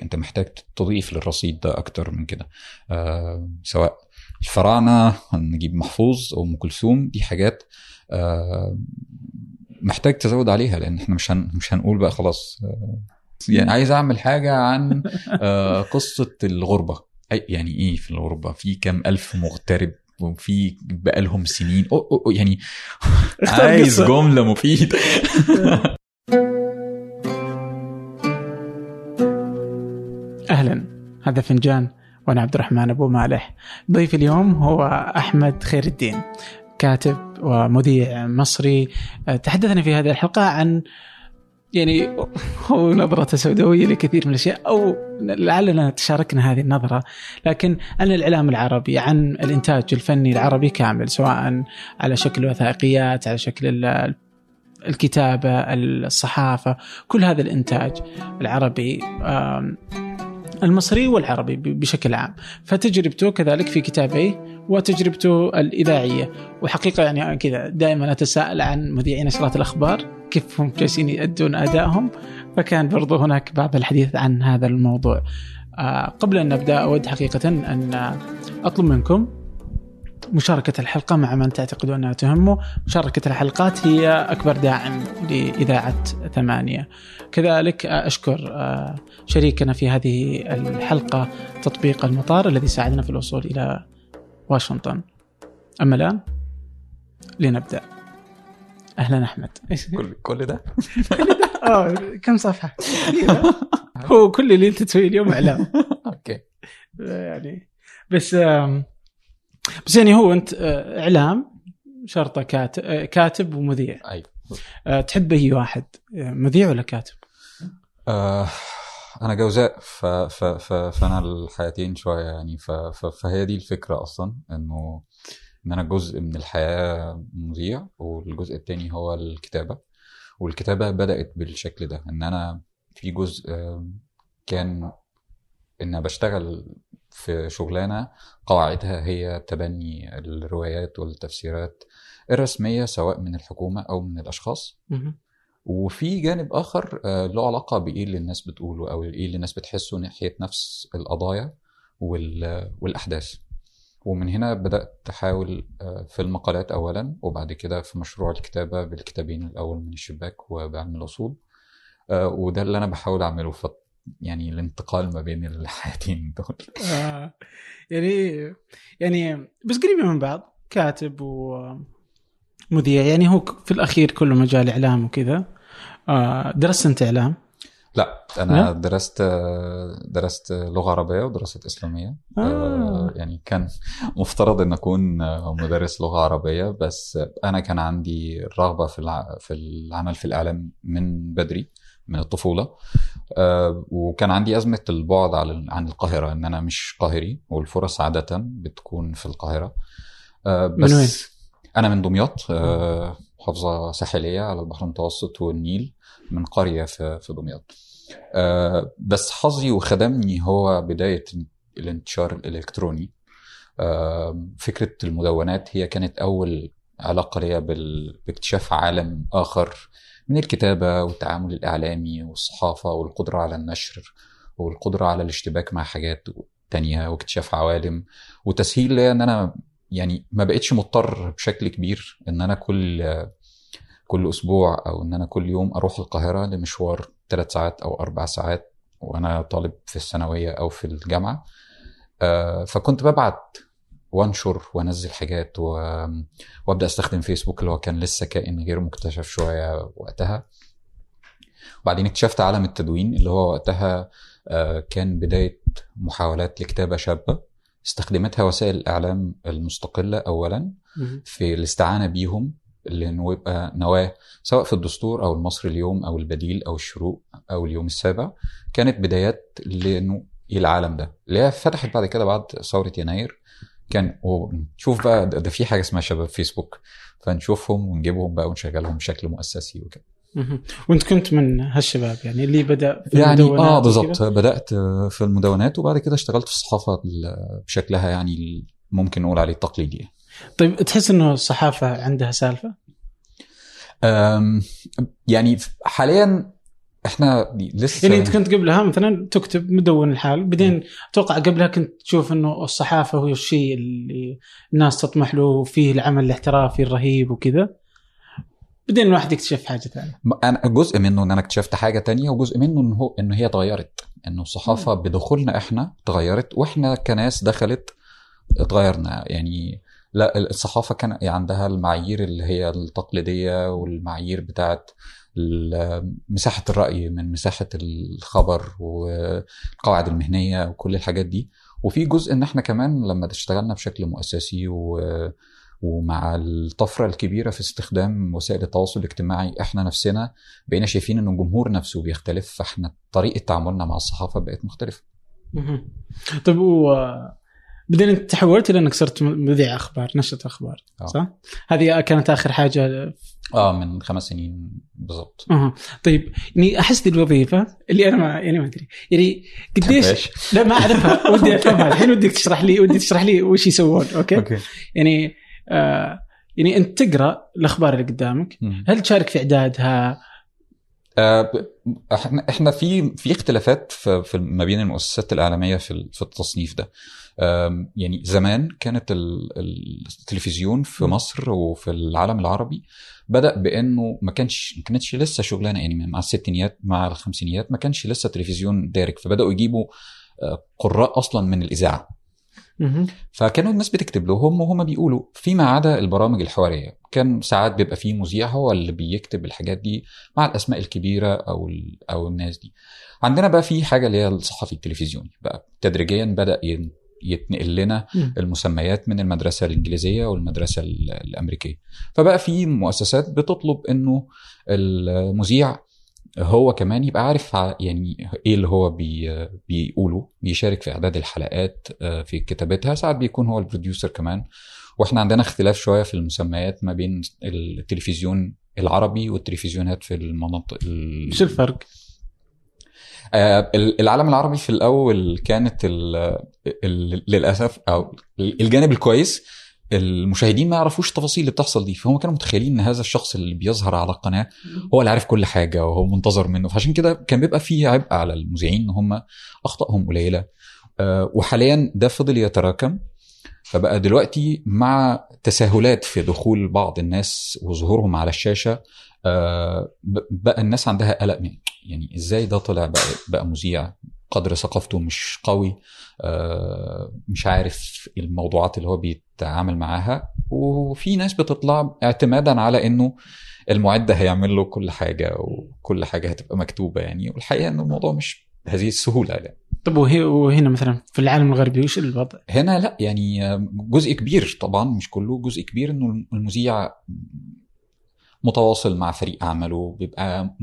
أنت محتاج تضيف للرصيد ده أكتر من كده. آه سواء الفراعنة نجيب محفوظ أو أم كلثوم دي حاجات آه محتاج تزود عليها لأن إحنا مش هن مش هنقول بقى خلاص آه يعني عايز أعمل حاجة عن آه قصة الغربة. أي- يعني إيه في الغربة؟ في كام ألف مغترب؟ وفي بقالهم سنين. أو أو أو يعني عايز. جملة مفيدة. هذا فنجان وأنا عبد الرحمن أبو مالح. ضيفي اليوم هو أحمد خير الدين كاتب ومذيع مصري. أه، تحدثنا في هذه الحلقة عن يعني هو نظرته سوداوية لكثير من الأشياء أو لعلنا تشاركنا هذه النظرة لكن عن الإعلام العربي عن الإنتاج الفني العربي كامل سواء على شكل وثائقيات على شكل ال- الكتابة الصحافة كل هذا الإنتاج العربي. المصري والعربي بشكل عام. فتجربته كذلك في كتابيه وتجربته الإذاعية. وحقيقة يعني كذا دائما أتساءل عن مذيعي نشرات الأخبار كيف هم جالسين يؤدون أدائهم؟ فكان برضو هناك بعض الحديث عن هذا الموضوع. آه، قبل أن نبدأ أود حقيقة أن أطلب منكم مشاركة الحلقة مع من تعتقدون أنها تهمه مشاركة الحلقات هي أكبر داعم لإذاعة ثمانية. كذلك أشكر آه، شريكنا في هذه الحلقة تطبيق المطار الذي ساعدنا في الوصول إلى واشنطن. أما الآن لنبدأ. أهلا أحمد. كل كل ده؟ آه كم صفحة؟ هو كل اللي أنت تسويه اليوم إعلام. أوكي. يعني بس بس يعني هو أنت آه، إعلام شرطة كاتب آه، كاتب ومذيع. أيوه آه، تحب أي واحد مذيع ولا كاتب؟ آه أنا جوزاء ف ف ف فأنا الحياتين شوية يعني ف ف فهي دي الفكرة أصلا إنه إن أنا جزء من الحياة مذيع والجزء التاني هو الكتابة. والكتابة بدأت بالشكل ده إن أنا في جزء كان إن بشتغل في شغلانة قواعدها هي تبني الروايات والتفسيرات الرسمية سواء من الحكومة أو من الأشخاص. وفي جانب آخر آه، له علاقة بإيه اللي الناس بتقوله أو إيه اللي الناس بتحسه ناحية نفس القضايا وال- والأحداث. ومن هنا بدأت أحاول آه، في المقالات اولا وبعد كده في مشروع الكتابة بالكتابين الأول من الشباك وبعلم الاصول آه، وده اللي أنا بحاول أعمله ف يعني الانتقال ما بين الحياتين دول. آه، يعني يعني بس قريبين من بعض كاتب ومذيع يعني هو في الأخير كله مجال إعلام وكذا. آه، درست أنت إعلام؟ لا أنا درست درست لغة عربية ودراسات إسلامية. آه. آه، يعني كان مفترض أن أكون مدرس لغة عربية بس أنا كان عندي الرغبه في. في العمل في الإعلام من بدري. من الطفولة. آه، وكان عندي أزمة البعد عن القاهرة إن أنا مش قاهري والفرص عادة بتكون في القاهرة. آه، من بس وين؟ أنا من دمياط آه، محافظة ساحلية على البحر المتوسط والنيل من قرية في في دمياط. بس حظي وخدمني هو بداية الانتشار الإلكتروني. فكرة المدونات هي كانت أول علاقة ليا باكتشاف عالم آخر من الكتابة والتعامل الإعلامي والصحافة والقدرة على النشر والقدرة على الاشتباك مع حاجات تانية واكتشاف عوالم وتسهيل ليا إن أنا يعني ما بقتش مضطر بشكل كبير إن أنا كل كل أسبوع أو إن أنا كل يوم أروح القاهرة لمشوار ثلاث ساعات أو أربع ساعات وأنا طالب في الثانوية أو في الجامعة. آه، فكنت ببعت وانشر وانزل حاجات و... وابدأ أستخدم فيسبوك اللي هو كان لسه كائن غير مكتشف شوية وقتها. وبعدين اكتشفت عالم التدوين اللي هو وقتها آه، كان بداية محاولات لكتابة شابة استخدمتها وسائل الإعلام المستقلة اولا. في الاستعانة بيهم لأنه يبقى نواة سواء في الدستور أو المصري اليوم أو البديل أو الشروق أو اليوم السابع. كانت بدايات لإنه إيه العالم ده. اللي هي فتحت بعد كده بعد ثورة يناير. كان ونشوف بقى ده, في حاجة اسمها شباب فيسبوك فنشوفهم ونجيبهم بقى ونشغلهم بشكل مؤسسي وكده. وانت كنت من هالشباب يعني اللي بدأ في يعني المدونات آه؟ بالظبط بدأت في المدونات وبعد كده اشتغلت في الصحافة ال- بشكلها يعني ممكن نقول عليه التقليدي طيب تحس إنه الصحافة عندها سالفة؟ يعني حاليا إحنا لسه يعني انت كنت قبلها مثلا تكتب مدون الحال بعدين أتوقع قبلها كنت تشوف إنه الصحافة هو الشيء اللي الناس تطمح له فيه العمل الاحترافي الرهيب وكذا. بعدين الواحد يكتشف حاجة ثانية. أنا جزء منه إن أنا اكتشفت حاجة تانية وجزء منه ان هو ان هي اتغيرت إنه الصحافة بدخولنا إحنا اتغيرت وإحنا كناس دخلت اتغيرنا يعني لا الصحافة كان عندها المعايير اللي هي التقليدية والمعايير بتاعت مساحة الرأي من مساحة الخبر والقواعد المهنية وكل الحاجات دي وفي جزء إن إحنا كمان لما اشتغلنا بشكل مؤسسي و ومع الطفرة الكبيرة في استخدام وسائل التواصل الاجتماعي إحنا نفسنا بقينا شايفين ان الجمهور نفسه بيختلف فإحنا طريقة تعاملنا مع الصحافة بقت مختلفة. طيب و بعدين أنت تحولت إلى إنك صرت مذيع أخبار نشرة أخبار آه. صح؟ هذه كانت آخر حاجة آه من خمس سنين بالظبط أها طيب يعني أحس دي الوظيفة اللي أنا ما يعني ما أدري. يعني قديش؟ لا ما أعرفها. ودي افهمها الحين ودك تشرح لي ودي تشرح لي وش يسوون. okay؟ okay. يعني آه يعني أنت تقرأ الأخبار اللي قدامك. هل تشارك في إعدادها؟ آه، إحنا إحنا في في اختلافات في ما بين المؤسسات الاعلاميه في في التصنيف ده. يعني زمان كانت ال- ال- التلفزيون في. مصر وفي العالم العربي بدأ بأنه ما كانش ما كانتش لسه شغلانة يعني مع الستينيات مع الخمسينيات ما كانش لسه تلفزيون دارج فبدأوا يجيبوا آه، قراء أصلا من الإذاعة. فكانوا الناس بتكتب لهم وهم بيقولوا فيما عدا البرامج الحوارية كان ساعات بيبقى فيه مذيع هو اللي بيكتب الحاجات دي مع الأسماء الكبيرة أو أو الناس دي عندنا بقى في حاجة اللي هي الصحفي التلفزيوني بقى تدريجيا بدأ ين- يتنقل لنا. المسميات من المدرسة الإنجليزية والمدرسة ال- الأمريكية فبقى في مؤسسات بتطلب إنه المذيع هو كمان يبقى عارف يعني إيه اللي هو بي بيقوله بيشارك في إعداد الحلقات آه، في كتابتها ساعات بيكون هو البروديوسر كمان وإحنا عندنا اختلاف شوية في المسميات ما بين التلفزيون العربي والتلفزيونات في المناطق ال- شو الفرق؟ آه، العالم العربي في الأول كانت ال ال للأسف أو الجانب الكويس المشاهدين ما يعرفوش التفاصيل اللي بتحصل دي فهم كانوا متخيلين إن هذا الشخص اللي بيظهر على القناة هو اللي عارف كل حاجة وهو منتظر منه. فعشان كده كان بيبقى فيه عبء على المذيعين إن هم أخطائهم قليلة. آه، وحاليا ده فضل يتراكم. فبقى دلوقتي مع تساهلات في دخول بعض الناس وظهورهم على الشاشة بقى الناس عندها قلق من يعني إزاي ده طلع بقى بقى مذيع قدر ثقافته مش قوي آه، مش عارف الموضوعات اللي هو بيتعامل معاها وفي ناس بتطلع اعتمادا على إنه المعد هيعمل له كل حاجة وكل حاجة هتبقى مكتوبة يعني والحقيقة ان الموضوع مش بهذه السهولة يعني. طب وهنا مثلا في العالم الغربي وش الوضع؟ هنا لأ يعني جزء كبير طبعا مش كله جزء كبير إنه المذيع متواصل مع فريق عمله بيبقى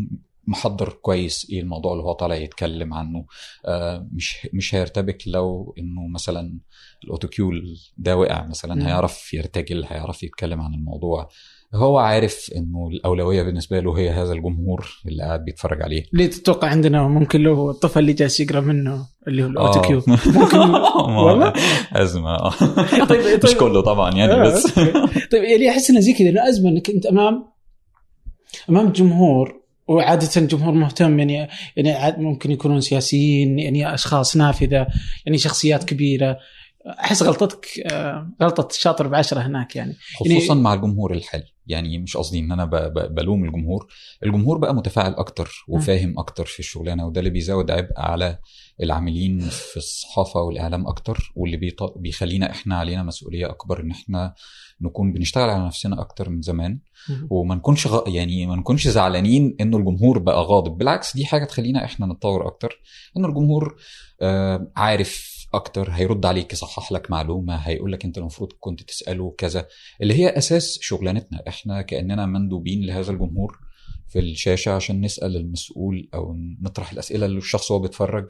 محضر كويس إيه الموضوع اللي هو طالع يتكلم عنه آه، مش مش هيرتبك لو إنه مثلا ال autocue ده وقع. مثلا هيعرف يرتجل هيعرف يتكلم عن الموضوع هو عارف إنه الأولوية بالنسبة له هي هذا الجمهور اللي قاعد بيتفرج عليه اللي تتوقع عندنا ممكن لو الطفل اللي جالس يقرأ منه اللي هو آه. ال autocue ممكن والله أزمة آه. طيب مش كله طبعا يعني آه، بس أوكي. طيب يعني أحس إنه زي كذا إنه أزمة إنك أنت أمام امام جمهور وعادة جمهور مهتم يعني يعني ممكن يكونون سياسيين يعني أشخاص نافذة يعني شخصيات كبيرة. أحس غلطتك آه، غلطة الشاطر بعشرة هناك يعني. خصوصا مع الجمهور الحالي يعني مش قصدي إن أنا بلوم الجمهور. الجمهور بقى متفاعل أكتر وفاهم أكتر في الشغلانة وده اللي بيزود عبء على العاملين في الصحافة والإعلام أكتر واللي بيخلينا إحنا علينا مسؤولية أكبر إن إحنا نكون بنشتغل على نفسنا أكتر من زمان. وما نكونش غ... يعني ما نكونش زعلانين إنه الجمهور بقى غاضب. بالعكس دي حاجة تخلينا إحنا نتطور أكتر. إنه الجمهور آه عارف أكتر هيرد عليك يصحح لك معلومة هيقول لك أنت المفروض كنت تسأله كذا. اللي هي أساس شغلانتنا. إحنا كأننا مندوبين لهذا الجمهور في الشاشة عشان نسأل المسؤول أو نطرح الأسئلة اللي الشخص وهو بيتفرج.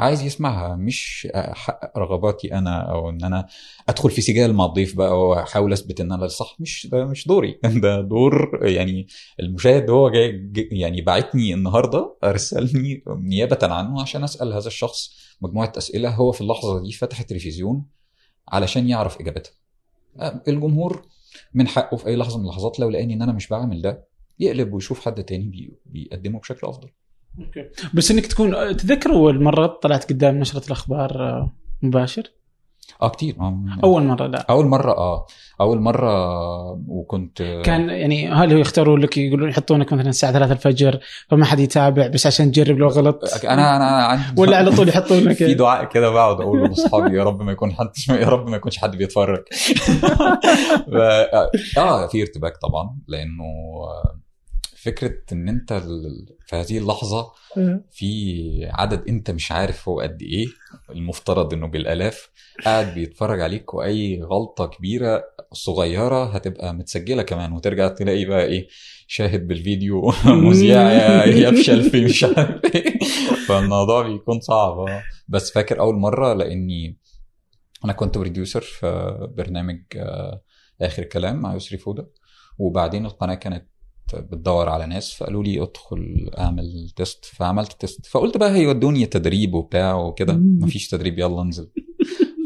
عايز يسمعها مش احقق رغباتي أنا أو إن أنا أدخل في سجال مع الضيف بقى وأحاول أثبت إن أنا الصح مش ده مش دوري. ده دور يعني المشاهد هو جاي جاي- يعني بعتني النهارده أرسلني نيابة عنه عشان أسأل هذا الشخص مجموعة أسئلة هو في اللحظة دي فتح التلفزيون علشان يعرف إجابتها. الجمهور من حقه في أي لحظة من اللحظات لو لقاني إن أنا مش بعمل ده يقلب ويشوف حد تاني بي- بيقدمه بشكل أفضل. أوكي. بس إنك تكون تذكر أول مرة طلعت قدام نشرة الأخبار آه، مباشر؟ آه كتير. آه. أول مرة لا. أول مرة آه. أول مرة وكنت كان يعني هل هو يختاروا لك يقولون يحطونك مثلا الساعة 3 الفجر فما حد يتابع بس عشان تجرب لو غلط؟ أنا أنا عندي ولا على طول يحطونك؟ في دعاء كده بقعد أقوله لأصحابي يا رب ما يكون حد يا رب ما يكونش حد بيتفرج. آه في ارتباك طبعا لأنه فكرة إن أنت في هذه اللحظة في عدد أنت مش عارف هو قد إيه المفترض إنه بالآلاف قاعد بيتفرج عليك وأي غلطة كبيرة صغيرة هتبقى متسجلة كمان وترجع تلاقي بقى إيه شاهد بالفيديو مذيع يفشل في مش عارف إيه فالموضوع بيكون صعب آه. بس فاكر أول مرة لأني أنا كنت producer في برنامج آه، آخر كلام مع يسري فودة وبعدين القناة كانت بتدور على ناس فقالوا لي ادخل اعمل test فعملت test فقلت بقى هيودوني تدريب وبتاع وكده. مفيش تدريب يلا انزل.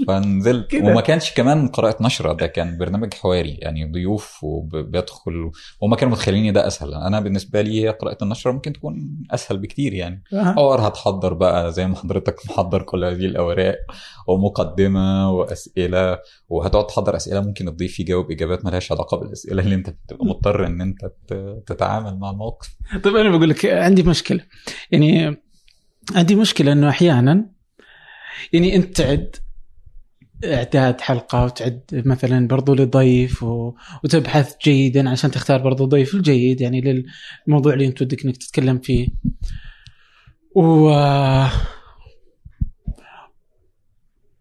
فنزلت. كده. وما كانش كمان قراءة نشرة ده كان برنامج حواري يعني ضيوف وبيدخل وهم كانوا متخيلين ده أسهل. أنا بالنسبة لي هي قراءة النشرة ممكن تكون أسهل بكتير يعني. آه. أو هتحضر بقى زي ما حضرتك محضر كل هذه الأوراق ومقدمة وأسئلة وهتقعد تحضر أسئلة ممكن الضيف يجاوب إجابات مالهاش علاقة بالأسئلة اللي أنت بتبقى مضطر إن أنت تتعامل مع الموقف. طيب أنا بقول لك عندي مشكلة. يعني عندي مشكلة إنه أحيانا يعني أنت تعد اعداد حلقة وتعد مثلا برضو للضيف و... وتبحث جيدا عشان تختار برضو الضيف الجيد يعني للموضوع اللي أنت ودك إنك تتكلم فيه و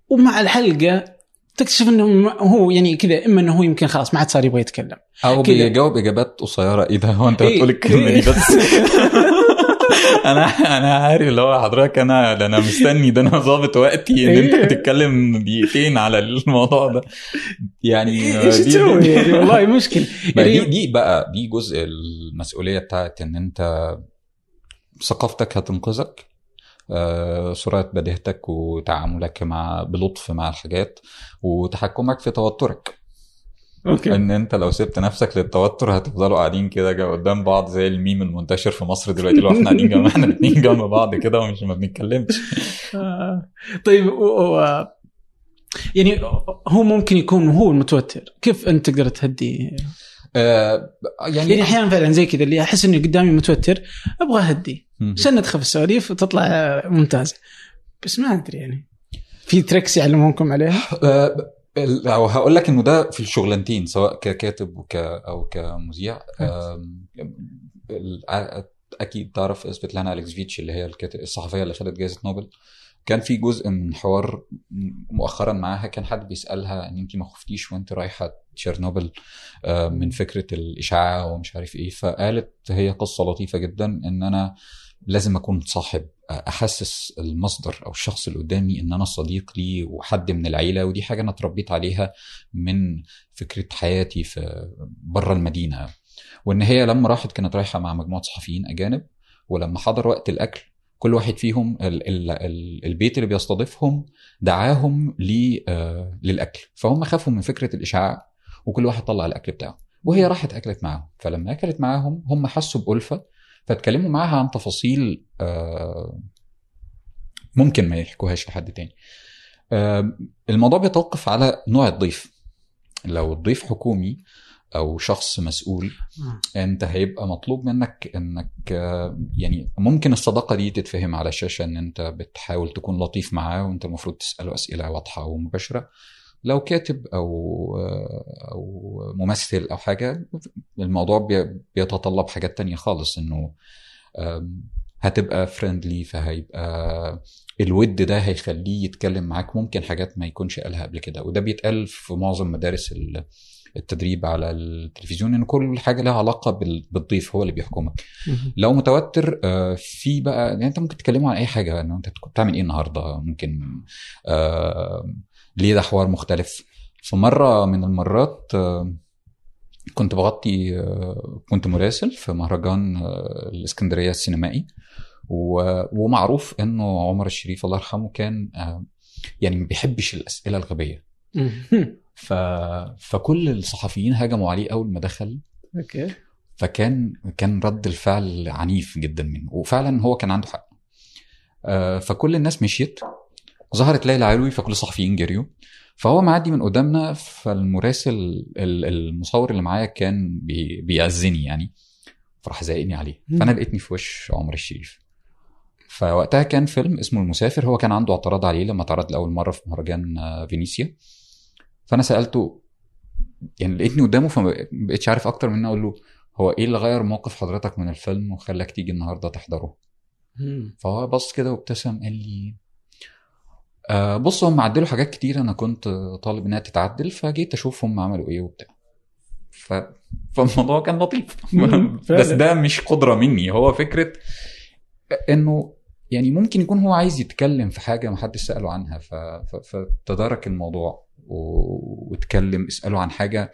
ومع الحلقة تكتشف إنه هو يعني كذا إما إنه هو يمكن خلاص ما عاد صار يبغى يتكلم أو. بيجاوب إجابات قصيرة ده هو أنت إيه. بتقول الكلمة دي بس أنا أنا عارف اللي هو حضرتك أنا ده أنا مستني ده أنا ظابط وقتي إن أنت إيه. هتتكلم دقيقتين على الموضوع ده. يعني إيش تسوي يعني والله مشكلة. دي يعني دي بقى دي جزء المسؤولية بتاعت إن أنت ثقافتك هتنقذك آه، سرعة بديهتك وتعاملك مع بلطف مع الحاجات وتحكمك في توترك. أوكي. إن أنت لو سبت نفسك للتوتر هتفضلوا قاعدين كده قدام بعض زي الميم المنتشر في مصر دلوقتي لو إحنا قاعدين جنب إحنا الاثنين جنب بعض كده ومش ما بنتكلمش. آه. طيب و... يعني هو ممكن يكون هو المتوتر. كيف أنت تقدر تهدي؟ آه يعني يعني أحيانا فعلا زي كذا اللي أحس إني قدامي متوتر أبغى أهدي. عشان ندخل في السواليف وتطلع ممتازة. بس ما أدري يعني. في tricks يعلمونكم عليها؟ آه، أو هقول لك إنه ده في الشغلانتين سواء ككاتب و ك- أو كمذيع. أكيد تعرف سفيتلانا أليكسييفيتش اللي هي الصحفية اللي خدت جائزه نوبل. كان في جزء من حوار مؤخرا معاها كان حد بيسألها إن انت ما خفتيش وانت رايحة تشيرنوبل من فكرة الإشعاع ومش عارف إيه. فقالت هي قصة لطيفة جدا إن أنا لازم أكون صاحب أحسس المصدر أو الشخص اللي قدامي إن أنا صديق ليه وحد من العيلة ودي حاجة أنا اتربيت عليها من فكرة حياتي في بره المدينة. وإن هي لما راحت كانت رايحة مع مجموعة صحفيين أجانب ولما حضر وقت الأكل كل واحد فيهم ال ال ال البيت اللي بيستضيفهم دعاهم آه للأكل. فهم خافوا من فكرة الإشعاع وكل واحد طلع الأكل بتاعه. وهي راحت أكلت معاهم. فلما أكلت معاهم هم حسوا بألفة فاتكلموا معاها عن تفاصيل آه ممكن ما يحكوهاش لحد تاني. آه الموضوع بيتوقف على نوع الضيف. لو الضيف حكومي أو شخص مسؤول أنت هيبقى مطلوب منك إنك آه، يعني ممكن الصداقة دي تتفهم على الشاشه إن أنت بتحاول تكون لطيف معاه وأنت المفروض تسأله أسئلة واضحة ومباشرة. لو كاتب أو أو ممثل أو حاجة الموضوع بي- بيتطلب حاجات تانية خالص إنه هتبقى فريندلي فهيبقى الود ده هيخليه يتكلم معاك. ممكن حاجات ما يكونش قالها قبل كده وده بيتقال في معظم مدارس ال- التدريب على التلفزيون إن كل حاجة لها علاقة بال- بالضيف هو اللي بيحكمك. لو متوتر آه، في بقى يعني أنت ممكن تتكلموا عن أي حاجة انه أنت كنت بتعمل إيه النهارده؟ ممكن آه، ليه ده حوار مختلف. في مرة من المرات آه، كنت بغطي آه، كنت مراسل في مهرجان آه، الإسكندرية السينمائي. ومعروف إنه عمر الشريف الله يرحمه كان يعني ما بيحبش الأسئلة الغبية. ف... فكل الصحفيين هجموا عليه أول ما دخل. أوكي. فكان كان رد الفعل عنيف جدا منه. وفعلا هو كان عنده حق. فكل الناس مشيت. ظهرت ليلى علوي فكل الصحفيين جريوا فهو معدي من قدامنا فالمراسل ال- المصور اللي معايا كان بي- بيعزني يعني. فراح زايقني عليه. فأنا لقيتني في وش عمر الشريف. فوقتها كان فيلم اسمه المسافر هو كان عنده اعتراض عليه لما اتعرض لأول مرة في مهرجان فينيسيا. فأنا سألته يعني لقيتني قدامه فما بقتش عارف أكتر من أقول له هو إيه اللي غير موقف حضرتك من الفيلم وخلاك تيجي النهارده تحضره. فهو بص كده وابتسم قال لي آه بص هم عدلوا حاجات كتير أنا كنت طالب إنها تتعدل فجيت أشوف هم عملوا إيه وبتاع. ف... فالموضوع كان لطيف. بس ده مش قدرة مني. هو فكرة إنه يعني ممكن يكون هو عايز يتكلم في حاجة ما حدش سأله عنها ف... ف... فتدارك الموضوع و... واتكلم اسأله عن حاجة.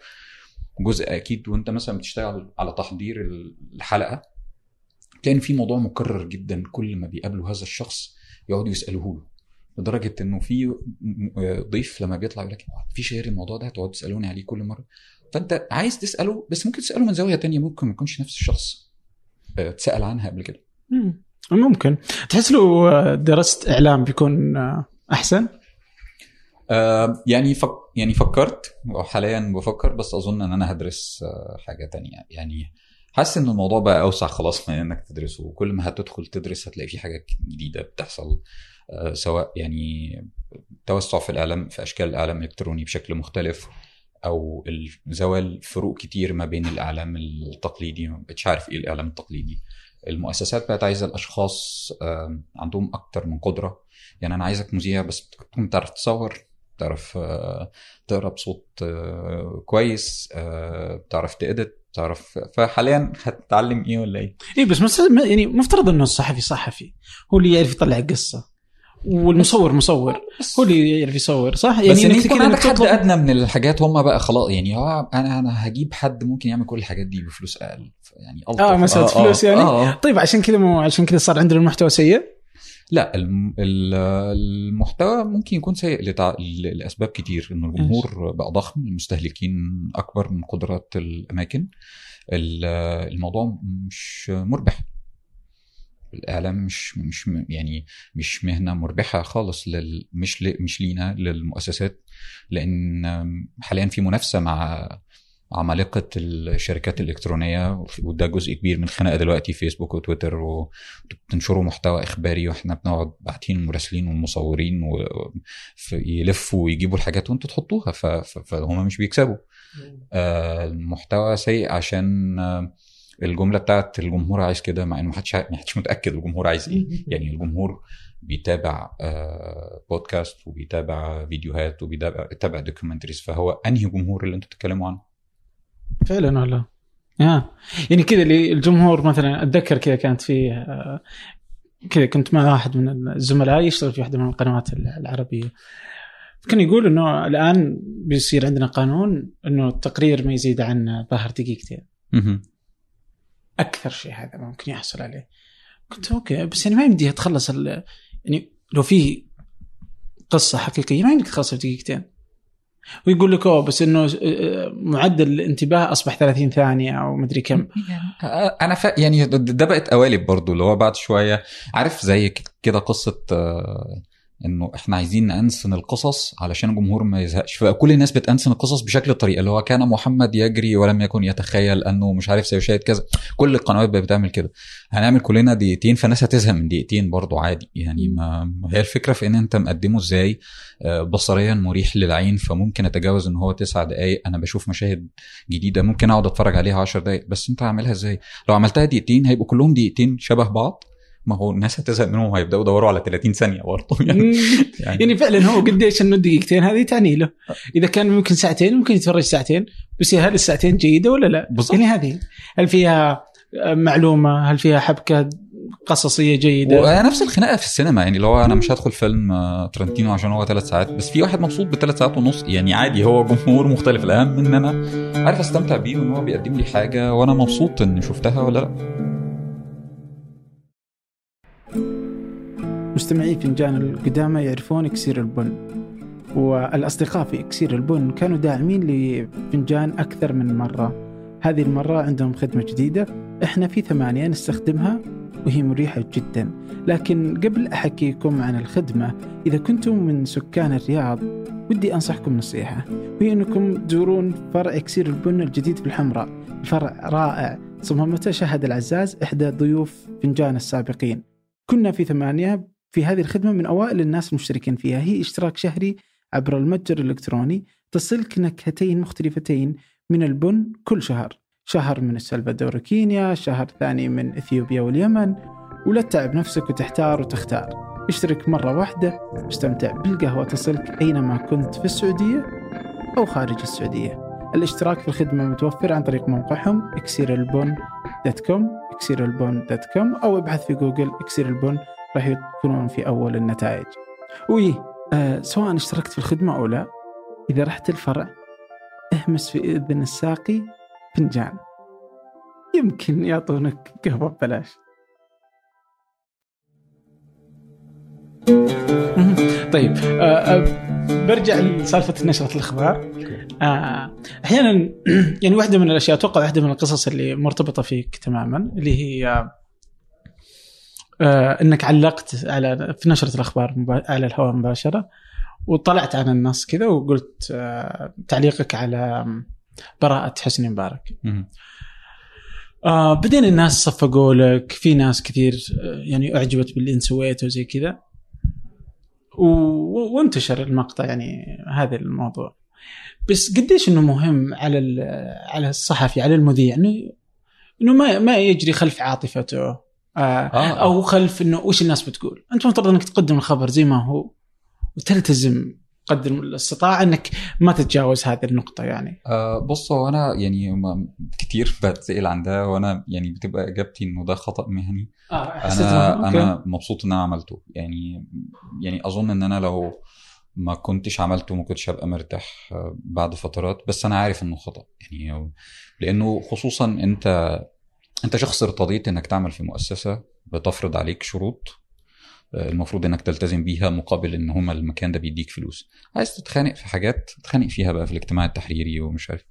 جزء أكيد وأنت مثلا بتشتغل على تحضير الحلقة تلاقي في موضوع مكرر جدا كل ما بيقابلوا هذا الشخص يقعدوا يسألوه له. لدرجة إنه في ضيف لما بيطلع يقول لك مفيش غير الموضوع ده تقعدوا تسألوني عليه كل مرة. فأنت عايز تسأله بس ممكن تسأله من زاوية تانية ممكن ما يكونش نفس الشخص آه، اتسال عنها قبل كده. مم. ممكن. تحس لو درست إعلام بيكون آه، أحسن؟ آه، يعني فك يعني فكرت وحاليا بفكر بس أظن إن أنا هدرس آه، حاجة تانية. يعني حاسس إن الموضوع بقى أوسع خلاص من إنك تدرسه. وكل ما هتدخل تدرس هتلاقي في حاجات جديدة بتحصل. آه، سواء يعني توسع في الأعلام في أشكال الأعلام الإلكتروني بشكل مختلف أو ال- زوال فروق كتير ما بين الأعلام التقليدي مش عارف إيه الأعلام التقليدي. المؤسسات بقت عايزة الأشخاص عندهم أكتر من قدرة. يعني أنا عايزك مذيع بس تكون بتعرف تصور بتعرف آه، تقرأ بصوت آه، كويس آه، بتعرف تأدت بتعرف فحاليا هتتعلم إيه ولا إيه؟ اي بس. يعني مفترض إنه الصحفي صحفي هو اللي يعرف يطلع قصه والمصور مصور. هو اللي يعرف يصور صح؟ يعني بس إن إنك يكون عندك حد أدنى من الحاجات هم بقى خلاص يعني هو أنا أنا هجيب حد ممكن يعمل كل الحاجات دي بفلوس أقل يعني. آه مساله فلوس يعني؟ آه آه. طيب عشان كذا مو عشان كذا صار عندنا المحتوى سيء؟ لا الم- ال- المحتوى ممكن يكون سيء لتع... لأسباب كتير. إنه الجمهور بقى ضخم المستهلكين أكبر من قدرات الأماكن. ال- الموضوع مش مربح. الأعلام مش مش يعني مش مهنة مربحة خالص لل مش ل... مش لينا للمؤسسات لأن حاليا في منافسة مع عمالقة الشركات الإلكترونية وده جزء كبير من الخناقه دلوقتي فيسبوك وتويتر وبتنشروا محتوى إخباري وإحنا بنقعد باعتين المراسلين والمصورين و- يلفوا ويجيبوا الحاجات وأنتوا تحطوها ف- ف- فهم مش بيكسبوا. آه، المحتوى سيء عشان آه، الجملة بتاعت الجمهور عايز كده مع إنه محدش محدش متأكد الجمهور عايز إيه. يعني الجمهور بيتابع آه، بودكاست وبيتابع فيديوهات وبيتابع بيتابع دوكيومنتريز فهو أنهي جمهور اللي أنتوا بتتكلموا عنه؟ فعلا والله. آه. يعني كذا اللي الجمهور مثلا أتذكر كذا كانت في آه، كذا كنت مع واحد من الزملاء يشتغل في واحدة من القنوات العربية. كان يقول إنه الآن بيصير عندنا قانون إنه التقرير ما يزيد عن ظهر دقيقتين. أكثر شيء هذا ممكن يحصل عليه. قلت أوكي بس يعني ما يمديها تخلص ال- يعني لو في قصة حقيقية ما يمديك تخلصها في دقيقتين. ويقول لك أوه بس إنه آه، معدل الانتباه أصبح 30 ثانية أو مدري كم. آه، أنا ف... يعني ده- بقت قوالب برضو اللي هو بعد شوية عارف زي ك- كده قصة آه، إنه إحنا عايزين نأنسن القصص علشان الجمهور ما يزهقش. فكل الناس بتأنسن القصص بشكل الطريقة اللي هو كان محمد يجري ولم يكن يتخيل أنه مش عارف سيشاهد كذا. كل القنوات بتعمل كده. هنعمل كلنا دقيقتين فالناس هتزهق من دقيقتين برضو عادي. يعني ما ما هي الفكرة في إن أنت مقدمه إزاي؟ آه، بصريا مريح للعين فممكن أتجاوز إن هو تسع دقائق أنا بشوف مشاهد جديدة ممكن أقعد أتفرج عليها 10 دقائق بس أنت عاملها إزاي؟ لو عملتها دقيقتين هيبقوا كلهم دقيقتين شبه بعض. ما هو الناس هتزهق منهم وهيبدأوا يدوروا على 30 ثانية برضه. يعني, يعني فعلا هو قديش إنه الدقيقتين هذه تعني له. إذا كان ممكن ساعتين ممكن يتفرج ساعتين. بس هل الساعتين جيدة ولا لا؟ بالضبط. يعني هذه. هل فيها معلومة؟ هل فيها حبكة قصصية جيدة؟ ونفس الخناقة في السينما. يعني لو أنا مش هدخل فيلم آه، ترنتينو عشان هو ثلاث ساعات بس في واحد مبسوط بثلاث ساعات ونص. يعني عادي هو جمهور مختلف. الأهم إن أنا عارف أستمتع بيه وإن هو بيقدم لي حاجة وأنا مبسوط إني شفتها ولا لأ. مستمعي فنجان القدامى يعرفون إكسير البن والأصدقاء في إكسير البن كانوا داعمين لفنجان أكثر من مرة. هذه المرة عندهم خدمة جديدة إحنا في ثمانية نستخدمها وهي مريحة جدا. لكن قبل أحكيكم عن الخدمة إذا كنتم من سكان الرياض ودي أنصحكم نصيحة. وهي أنكم تزورون فرع إكسير البن الجديد في الحمراء. فرع رائع صممته شهد العزاز إحدى ضيوف فنجان السابقين. كنا في ثمانية في هذه الخدمة من أوائل الناس المشتركين فيها. هي اشتراك شهري عبر المتجر الإلكتروني. تصلك نكهتين مختلفتين من البن كل شهر. شهر من السلفادور كينيا شهر ثاني من إثيوبيا واليمن. ولا تتعب نفسك وتحتار وتختار. اشترك مرة واحدة واستمتع بالقهوة. تصلك أينما كنت في السعودية أو خارج السعودية. الاشتراك في الخدمة متوفر عن طريق موقعهم إكسير البن dot com إكسير البن dot com أو ابحث في جوجل إكسير البن راح يكونون في أول النتائج. و آه سواء اشتركت في الخدمة أو لا إذا رحت الفرع اهمس في إذن الساقي فنجان. يمكن يعطونك قهوة ببلاش. طيب آه آه برجع لسالفة نشرة الأخبار. آه أحيانا يعني واحدة من الأشياء أتوقع واحدة من القصص اللي مرتبطة فيك تماما اللي هي آه إنك علقت على في نشرة الأخبار على الهواء مباشرة وطلعت عن النص كذا وقلت آه تعليقك على براءة حسني مبارك. آه بعدين الناس صفقوا لك في ناس كثير يعني أعجبت باللي أنت سويته وزي كذا. وانتشر المقطع يعني هذا الموضوع. بس قديش إنه مهم على على الصحفي على المذيع انه إنه ما ما يجري خلف عاطفته. آه آه. أو خلف إنه وش الناس بتقول؟ أنت مفترض إنك تقدم الخبر زي ما هو وتلتزم قدر الاستطاعة إنك ما تتجاوز هذه النقطة يعني. آه بص هو أنا يعني كتير بتسال عن ده وأنا يعني بتبقى إجابتي إنه ده خطأ مهني. آه أنا أنا مبسوط إن أنا عملته. يعني يعني أظن إن أنا لو ما كنتش عملته ما كنتش هبقى مرتاح آه، بعد فترات. بس أنا عارف إنه خطأ. يعني لأنه خصوصا أنت انت شخص ارتضيت انك تعمل في مؤسسة بتفرض عليك شروط آه، المفروض انك تلتزم بيها مقابل ان هما المكان ده بيديك فلوس. عايز تتخانق في حاجات تتخانق فيها بقى في الاجتماع التحريري ومش عارف.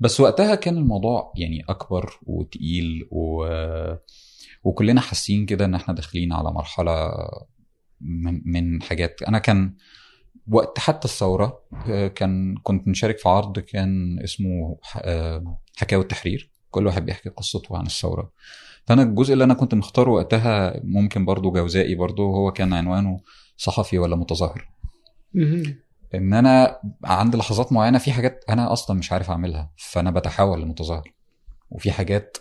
بس وقتها كان الموضوع يعني أكبر وتقيل و... وكلنا حاسين كده إن إحنا داخلين على مرحلة من, من حاجات. أنا كان وقت حتى الثورة آه، كان كنت مشارك في عرض كان اسمه آه، حكاوي التحرير. كل واحد بيحكي قصته عن الثورة. فأنا الجزء اللي أنا كنت مختاره وقتها ممكن برضو جوزائي برضو هو كان عنوانه صحفي ولا متظاهر. إن أنا عند لحظات معينة في حاجات أنا أصلا مش عارف أعملها فأنا بتحول لمتظاهر. وفي حاجات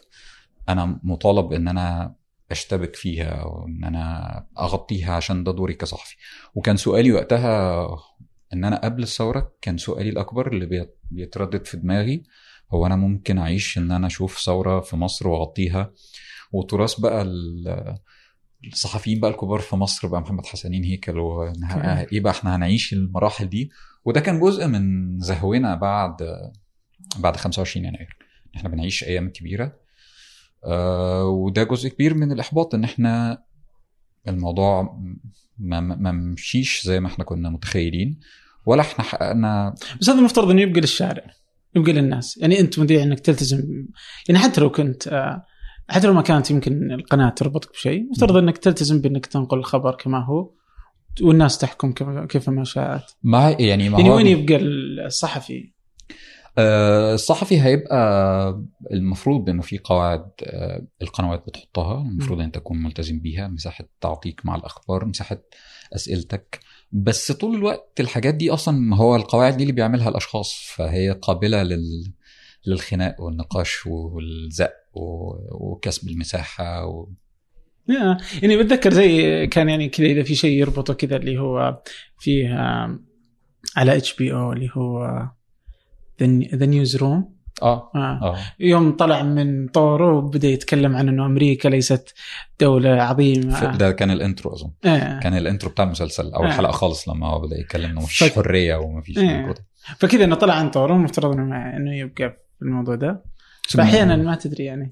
أنا مطالب إن أنا أشتبك فيها وان أنا أغطيها عشان ده دوري كصحفي. وكان سؤالي وقتها إن أنا قبل الثورة كان سؤالي الأكبر اللي بيتردد في دماغي هو أنا ممكن أعيش إن أنا أشوف ثورة في مصر وأغطيها؟ وتراث بقى الصحفيين بقى الكبار في مصر بقى محمد حسنين هيكل إيه بقى إحنا هنعيش المراحل دي؟ وده كان جزء من زهونا بعد بعد 25 يناير. إحنا بنعيش أيام كبيرة. آه وده جزء كبير من الإحباط إن إحنا الموضوع ما, ما مشيش زي ما إحنا كنا متخيلين ولا إحنا حققنا بس هذا المفترض إنه يبقى للشارع. يبقى للناس. يعني أنت مذيع إنك تلتزم. يعني حتى لو كنت آه حتى لو ما كانت يمكن القناة تربطك بشيء مفترض إنك تلتزم بإنك تنقل الخبر كما هو والناس تحكم كيف ما شاءت. ما يعني ما يعني وين يبقى الصحفي؟ أه الصحفي هيبقى المفروض إنه في قواعد القنوات بتحطها. المفروض أن تكون ملتزم بيها. مساحة تعطيك مع الأخبار مساحة أسئلتك. بس طول الوقت الحاجات دي أصلا ما هو القواعد دي اللي بيعملها الأشخاص فهي قابلة لل للخناق والنقاش والزق وكسب المساحة و... يعني بتذكر زي كان يعني كذا إذا في شيء يربطه كذا اللي هو فيه على HBO اللي هو The Newsroom آه. آه. آه. يوم طلع من طوره وبدأ يتكلم عن إنه أمريكا ليست دولة عظيمة ده كان ال intro أظن آه. كان ال intro بتاع المسلسل أول آه. حلقة خالص لما هو بدأ يتكلم إنه مش ف... حرية وما فيش آه. فكذا إنه طلع عن طوره المفترض إنه إنه يبقى في الموضوع ده فأحيانا ما تدري يعني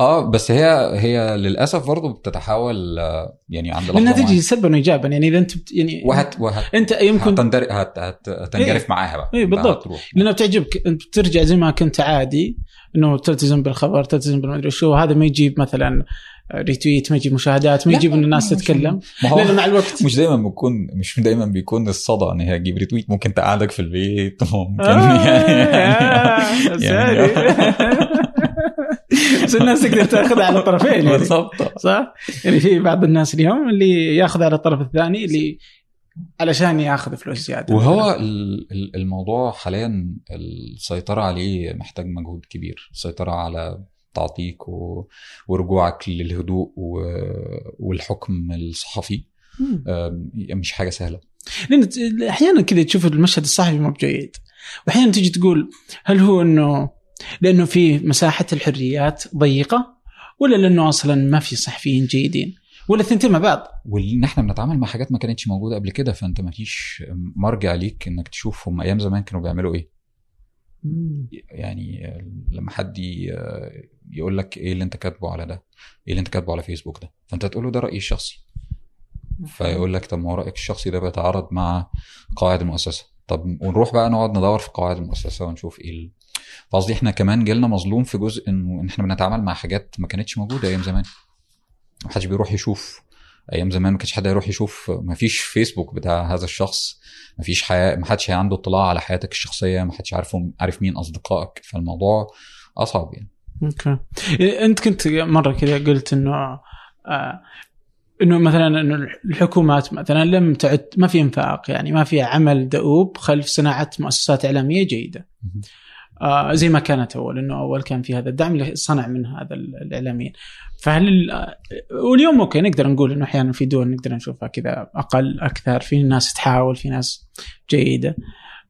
آه بس هي هي للأسف برضه بتتحول آه، يعني عند لانها تجي سلبا وايجابا يعني إذا أنت يعني وهت وهت أنت يمكن هتندر... هت... هت... هتنجرف إيه؟ معاها بقى. اي بالضبط. لانها بتعجبك أنت بترجع زي ما كنت عادي إنه تلتزم بالخبر تلتزم بالمدري شو هذا ما يجيب مثلا retweet ما يجيب مشاهدات ما يجيب ان الناس تتكلم. لأنه مع الوقت. مش دايما بيكون مش دايما بيكون الصدى إن هي تجيب retweet ممكن تقعدك في البيت. ممكن. آه، يعني, يعني بس الناس تقدر تأخذها على الطرفين يعني. بالضبط. صح؟ يعني في بعض الناس اليوم اللي ياخذ على الطرف الثاني اللي علشان يأخذ فلوس زيادة. وهو ال- ال- الموضوع حاليا السيطرة عليه محتاج مجهود كبير. السيطرة على تعطيك و- ورجوعك للهدوء و- والحكم الصحفي. مش حاجة سهلة. لأن أحيانا كذا تشوف المشهد الصحفي مو بجيد. وأحيانا تجي تقول هل هو إنه لأنه في مساحة الحريات ضيقة ولا لأنه أصلا ما في صحفيين جيدين؟ ولا الثنتين مع بعض؟ وان إحنا بنتعامل مع حاجات ما كانتش موجودة قبل كده فأنت ما فيش مرجع ليك إنك تشوف هم أيام زمان كانوا بيعملوا إيه. يعني لما حد يقول لك إيه اللي أنت كاتبه على ده إيه اللي أنت كاتبه على فيسبوك ده فأنت تقول له ده رأيي الشخصي. فيقول لك طب ما هو رأيك الشخصي ده بيتعارض مع قواعد المؤسسة. طب ونروح بقى نقعد ندور في قواعد المؤسسة ونشوف إيه. فقصدي إحنا كمان جيلنا مظلوم في جزء انه إن إحنا بنتعامل مع حاجات ما كانتش موجودة أيام زمان. ما حدش بيروح يشوف أيام زمان ما كانش حد يروح يشوف ما فيش فيسبوك بتاع هذا الشخص. ما فيش حياة ما حدش عنده اطلاع على حياتك الشخصية ما حدش عارف عارف مين أصدقائك. فالموضوع أصعب يعني. أوكي. إيه، أنت كنت مرة كذا قلت إنه آه إنه مثلا إنه الحكومات مثلا لم تعد ما في انفاق يعني ما في عمل دؤوب خلف صناعة مؤسسات إعلامية جيدة. آه زي ما كانت أول إنه أول كان في هذا الدعم اللي صنع من هذا ال- الإعلاميين. فهل آه، واليوم أوكي نقدر نقول إنه أحيانا في دول نقدر نشوفها كذا أقل أكثر في ناس تحاول في ناس جيدة.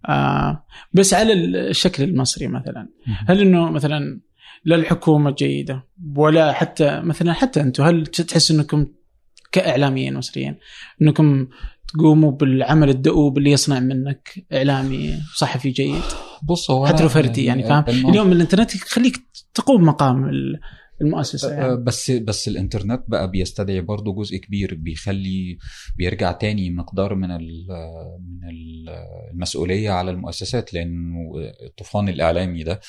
آه بس على الشكل المصري مثلا هل إنه مثلا لا الحكومة جيدة ولا حتى مثلا حتى أنتم هل تحس إنكم كإعلاميين مصريين إنكم تقوموا بالعمل الدؤوب اللي يصنع منك إعلامي صحفي جيد بص هو حتى لو فردي يعني فاهم؟ الموضوع- اليوم الإنترنت يخليك تقوم مقام المؤسسة آه، يعني. بس بس الإنترنت بقى بيستدعي برضه جزء كبير بيخلي بيرجع تاني مقدار من من ال المسؤولية على المؤسسات لأنه الطوفان الإعلامي ده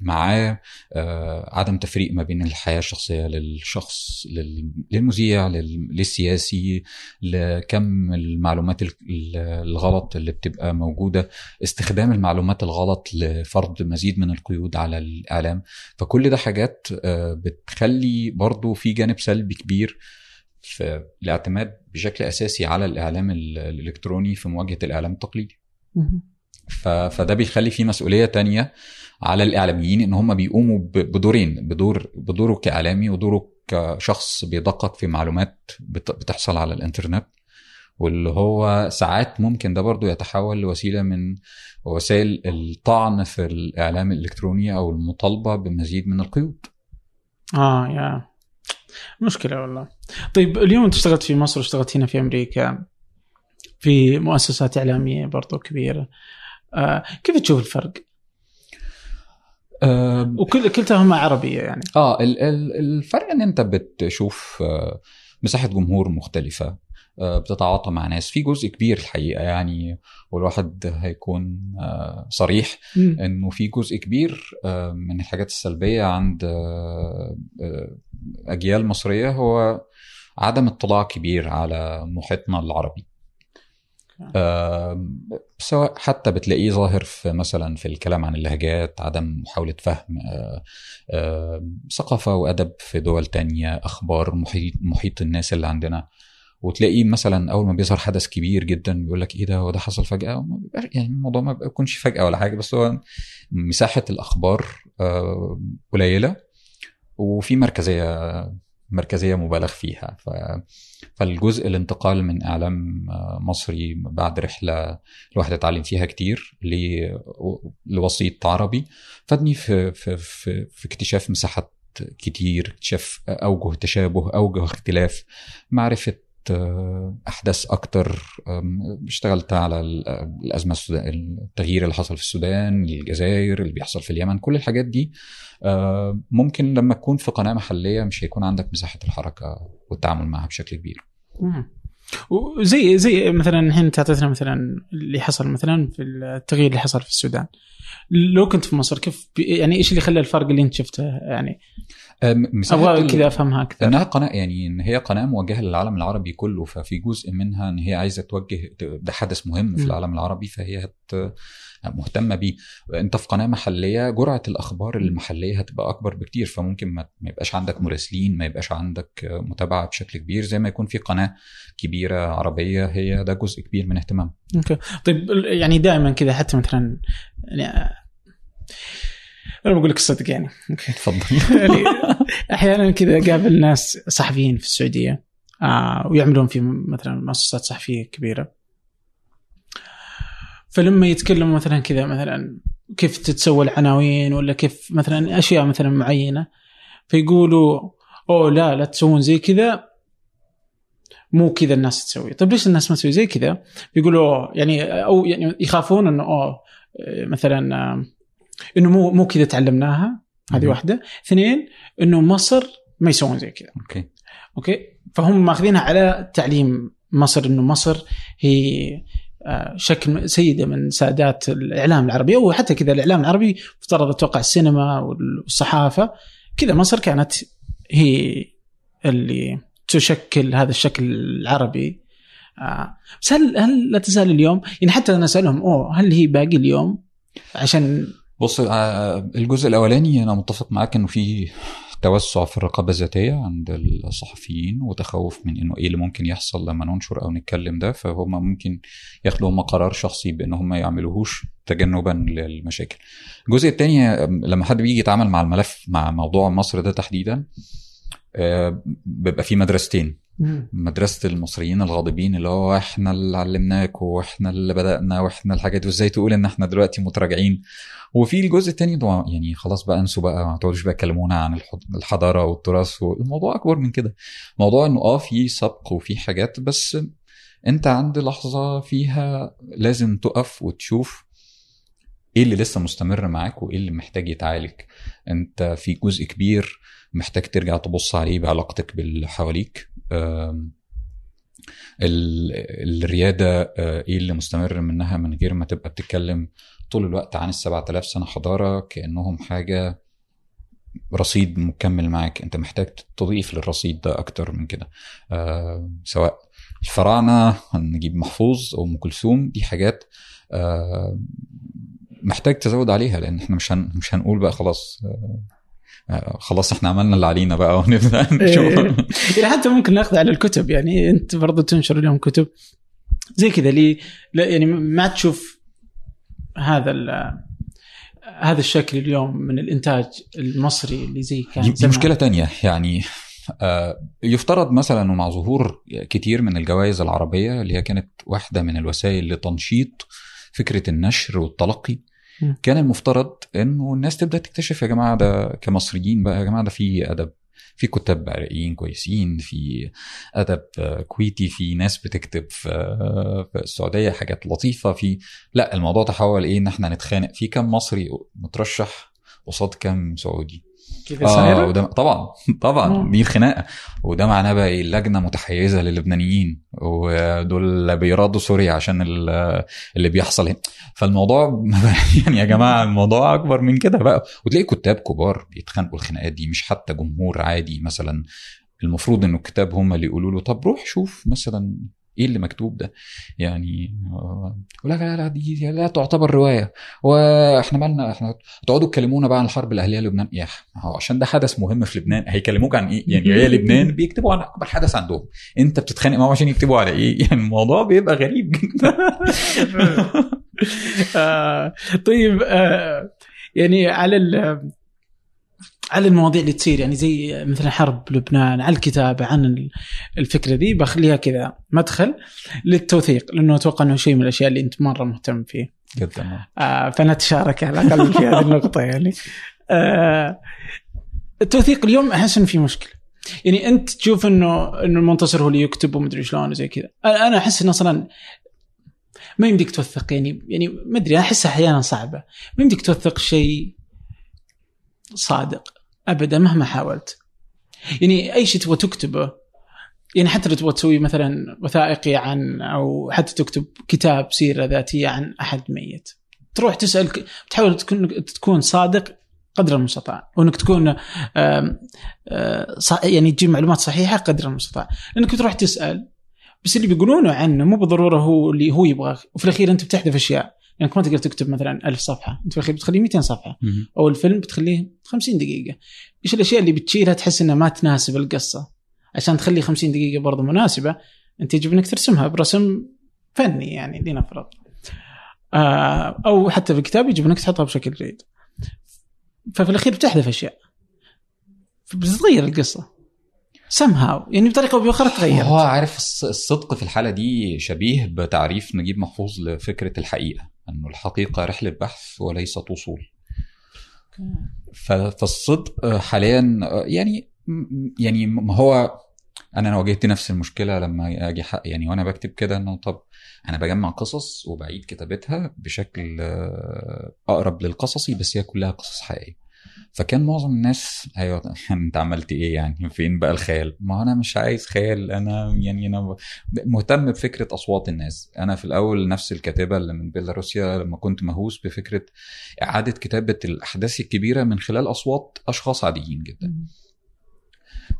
معاه آه، عدم تفريق ما بين الحياة الشخصية للشخص لل- للمذيع لل- للسياسي لكم المعلومات ال- ال- الغلط اللي بتبقى موجودة استخدام المعلومات الغلط لفرض مزيد من القيود على الإعلام فكل ده حاجات آه، بتخلي برضو في جانب سلبي كبير في الاعتماد بشكل أساسي على الإعلام ال- الإلكتروني في مواجهة الإعلام التقليدي. فده بيخلي في مسؤولية تانية على الإعلاميين إن هم بيقوموا بدورين بدور بدوره كإعلامي ودوره كشخص بيدقق في معلومات بت- بتحصل على الإنترنت. واللي هو ساعات ممكن ده برضو يتحول لوسيلة من وسائل الطعن في الإعلام الإلكتروني أو المطالبة بمزيد من القيود. آه يا. مشكلة والله. طيب اليوم أنت اشتغلت في مصر واشتغلت هنا في أمريكا في مؤسسات إعلامية برضو كبيرة. آه كيف تشوف الفرق؟ آه، وكل كلتاهما عربية يعني. آه ال- ال- الفرق إن أنت بتشوف آه، مساحة جمهور مختلفة. بتتعاطى مع ناس. في جزء كبير الحقيقة يعني والواحد هيكون آه، صريح. إنه في جزء كبير آه، من الحاجات السلبية عند آه، آه، أجيال مصرية هو عدم اطلاع كبير على محيطنا العربي. آه، سواء حتى بتلاقيه ظاهر في مثلا في الكلام عن اللهجات عدم محاولة فهم آه، آه، ثقافة وأدب في دول تانية أخبار محيط, محيط الناس اللي عندنا. وتلاقيه مثلا أول ما بيظهر حدث كبير جدا بيقول لك إيه ده؟ هو ده حصل فجأة؟ يعني الموضوع ما بيكونش فجأة ولا حاجة بس هو مساحة الأخبار آه، قليلة وفي مركزيه مركزية مبالغ فيها. ف فالجزء الانتقال من إعلام آه، مصري بعد رحلة الواحد اتعلم فيها كتير لوسيط عربي فادني في في في, في اكتشاف مساحات كتير اكتشاف أوجه تشابه أوجه اختلاف معرفة أحداث أكتر اشتغلت على ال- الأزمة السودان التغيير اللي حصل في السودان الجزائر اللي بيحصل في اليمن كل الحاجات دي. آه، ممكن لما تكون في قناة محلية مش هيكون عندك مساحة الحركة والتعامل معها بشكل كبير. مم. وزي زي مثلا الحين تعطيتنا مثلا اللي حصل مثلا في التغيير اللي حصل في السودان. لو كنت في مصر كيف يعني إيش اللي خلى الفرق اللي أنت شفته؟ يعني آه، أبغى كذا أفهمها أكثر. إنها قناة يعني إن هي قناة موجهة للعالم العربي كله ففي جزء منها إن هي عايزة توجه ده حدث مهم في. العالم العربي فهي هت مهتمة بيه. أنت في قناة محلية جرعة الأخبار المحلية هتبقى أكبر بكتير فممكن ما ما يبقاش عندك مراسلين ما يبقاش عندك متابعة بشكل كبير زي ما يكون في قناة كبيرة عربية هي ده جزء كبير من اهتمام أوكي. طيب يعني دائما كذا حتى مثلا يعني أنا بقول لك الصدق يعني. يعني أحيانا كذا قابل ناس صحفيين في السعودية آه ويعملون في مثلا مؤسسات صحفية كبيرة. فلما يتكلموا مثلا كذا مثلا كيف تتسوى العناوين ولا كيف مثلا أشياء مثلا معينة فيقولوا أوه لا لا تسوون زي كذا مو كذا الناس تسوي. طيب ليش الناس ما تسوي زي كذا؟ بيقولوا يعني أو يعني يخافون إنه أوه مثلا آه، إنه مو مو كذا تعلمناها هذه. واحدة. اثنين إنه مصر ما يسوون زي كذا. أوكي. أوكي؟ فهم ماخذينها على تعليم مصر إنه مصر هي آه، شكل سيدة من سادات الإعلام العربي أو حتى كذا الإعلام العربي افترض أتوقع السينما والصحافة. كذا مصر كانت هي اللي تشكل هذا الشكل العربي. آه، بس هل هل لا تزال اليوم؟ يعني حتى أنا أسألهم أوه هل هي باقي اليوم؟ عشان بص آه، الجزء الأولاني أنا متفق معاك إنه في توسع في الرقابة الذاتية عند الصحفيين وتخوف من إنه إيه اللي ممكن يحصل لما ننشر أو نتكلم ده فهم ممكن ياخدوا هم قرار شخصي بإن هم ما يعملوهوش تجنبا للمشاكل. الجزء الثاني لما حد بيجي يتعامل مع الملف مع موضوع مصر ده تحديدا آه، بيبقى في مدرستين مدرسة المصريين الغاضبين اللي هو إحنا اللي علمناكم وإحنا اللي بدأنا وإحنا الحاجات وإزاي تقول إن إحنا دلوقتي متراجعين؟ وفي الجزء الثاني يعني خلاص بقى انسوا بقى ما تقعدوش بقى تكلمونا عن الحض- الحضارة والتراث والموضوع أكبر من كده. موضوع إنه آه في سبق وفي حاجات بس أنت عند لحظة فيها لازم تقف وتشوف إيه اللي لسه مستمر معاك وإيه اللي محتاج يتعالج. أنت في جزء كبير محتاج ترجع تبص عليه بعلاقتك باللي حواليك ال- الريادة آه، إيه اللي مستمر منها من غير ما تبقى بتتكلم طول الوقت عن السبعة آلاف سنة حضارة كأنهم حاجة رصيد مكمل معاك. انت محتاج تضيف للرصيد ده أكتر من كده. آه سواء الفراعنة نجيب محفوظ أو أم كلثوم دي حاجات آه محتاج تزود عليها لأن إحنا مش مش هنقول بقى خلاص. خلاص إحنا عملنا اللي علينا بقى ونبدأ نشوف يعني حتى ممكن ناخذ على الكتب يعني انت برضو تنشر اليوم كتب زي كذا لي لا يعني ما تشوف هذا هذا الشكل اليوم من الإنتاج المصري اللي زي كان دي. مشكلة تانية يعني آه، يفترض مثلا انه مع ظهور كتير من الجوائز العربية اللي هي كانت واحدة من الوسائل لتنشيط فكرة النشر والتلقي. كان المفترض إنه الناس تبدأ تكتشف يا جماعة ده كمصريين بقى يا جماعة ده في أدب في كتاب عراقيين كويسين في أدب كويتي في ناس بتكتب في في السعودية حاجات لطيفة في لا الموضوع تحول إيه إن إحنا نتخانق في كم مصري مترشح قصاد كم سعودي. آه صايره وده طبعا طبعا مم. دي الخناقه وده معناه بقى إيه؟ اللجنه متحيزة للبنانيين ودول بيرادوا سوريا عشان ال- اللي بيحصل هنا. فالموضوع يعني يا جماعة الموضوع أكبر من كده بقى. وتلاقي كتاب كبار بيتخانقوا الخناقات دي مش حتى جمهور عادي مثلا. المفروض إنه الكتاب هم اللي يقولوا له طب روح شوف مثلا إيه اللي مكتوب ده؟ يعني آه، لك لا لا دي لا تعتبر رواية. وإحنا مالنا إحنا تقعدوا تكلمونا بقى عن الحرب الأهلية لبنان. يا هو عشان ده حدث مهم في لبنان. هيكلموك عن إيه؟ يعني هي لبنان بيكتبوا عن أكبر حدث عندهم. أنت بتتخانق معاهم عشان يكتبوا على إيه؟ يعني الموضوع بيبقى غريب. جدا آه طيب آه يعني على ال- على المواضيع اللي تصير يعني زي مثلا حرب لبنان على الكتابه عن ال- الفكرة دي بخليها كذا مدخل للتوثيق لأنه أتوقع إنه شيء من الأشياء اللي أنت مرة مهتم فيه. جدا آه فنتشارك على الأقل في هذه النقطة يعني. آه التوثيق اليوم أحس إنه في مشكلة. يعني أنت تشوف انه إنه المنتصر هو اللي يكتب ومدري شلون وزي كذا. أنا أحس إنه أصلا ما يمديك توثق يعني يعني ما أدري احسها أحيانا صعبة. ما يمديك توثق شيء صادق. ابدا مهما حاولت. يعني أي شيء تبغى تكتبه يعني حتى لو تبغى تسوي مثلا وثائقي عن أو حتى تكتب كتاب سيرة ذاتية عن أحد ميت. تروح تسأل تحاول تكون تكون صادق قدر المستطاع وإنك تكون آه، يعني تجيب معلومات صحيحة قدر المستطاع. لانك تروح تسأل بس اللي بيقولونه عنه مو بالضرورة هو اللي هو يبغاه وفي الأخير أنت بتحذف أشياء. يعني ما تقدر تكتب مثلا ألف صفحة أنت في الأخير بتخليه 200 صفحة. أو الفيلم بتخليه 50 دقيقة. إيش الأشياء اللي بتشيلها تحس إنها ما تناسب القصة. عشان تخلي 50 دقيقة برضه مناسبة أنت يجب إنك ترسمها برسم فني يعني لنفرض. آه أو حتى في الكتاب يجب إنك تحطها بشكل جيد. ففي الأخير بتحذف أشياء. بتتغير القصة. Somehow. يعني بطريقة أو باخرى تغير هو عارف الص- الصدق في الحالة دي شبيه بتعريف نجيب محفوظ لفكرة الحقيقة. أنه الحقيقة رحلة بحث وليست وصول. فالصدق حاليا يعني يعني ما هو أنا أنا واجهت نفس المشكلة لما أجي حق يعني وأنا بكتب كده إنه طب أنا بجمع قصص وبعيد كتابتها بشكل آه، أقرب للقصصي بس هي كلها قصص حقيقية. فكان معظم الناس أيوه انت عملت إيه يعني؟ فين بقى الخيال؟ ما أنا مش عايز خيال أنا يعني أنا مهتم بفكرة أصوات الناس. أنا في الأول نفس الكاتبه اللي من بيلاروسيا لما كنت مهووس بفكرة إعادة كتابة الأحداث الكبيرة من خلال أصوات أشخاص عاديين جدا.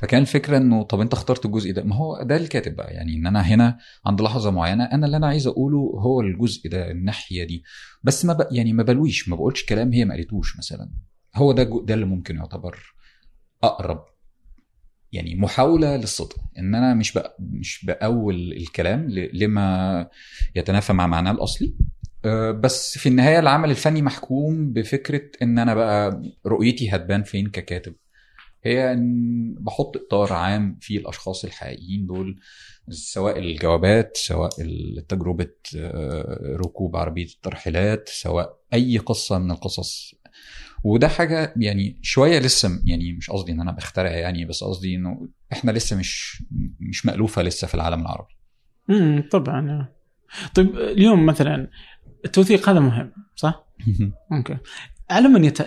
فكان الفكرة إنه طب أنت اخترت الجزء ده؟ ما هو ده الكاتب بقى. يعني إن أنا هنا عند لحظة معينة أنا اللي أنا عايز أقوله هو الجزء ده الناحية دي. بس ما ب... يعني ما بلويش ما بقولش كلام هي ما قالتوش مثلا. هو ده. ده اللي ممكن يعتبر أقرب يعني محاولة للصدق إن أنا مش بق... مش بأول الكلام. لما يتنافى مع معناه الأصلي أه، بس في النهاية العمل الفني محكوم بفكرة إن أنا بقى رؤيتي هتبان فين ككاتب هي إن بحط إطار عام فيه الأشخاص الحقيقيين دول سواء الجوابات سواء تجربة آه، ركوب عربية الترحيلات سواء أي قصة من القصص وده حاجة يعني شوية لسه يعني مش قصدي إن أنا بخترع يعني بس قصدي إنه إحنا لسه مش مش مألوفة لسه في العالم العربي. امم طبعا. طيب اليوم مثلا التوثيق هذا مهم صح؟ أوكي. على من يت...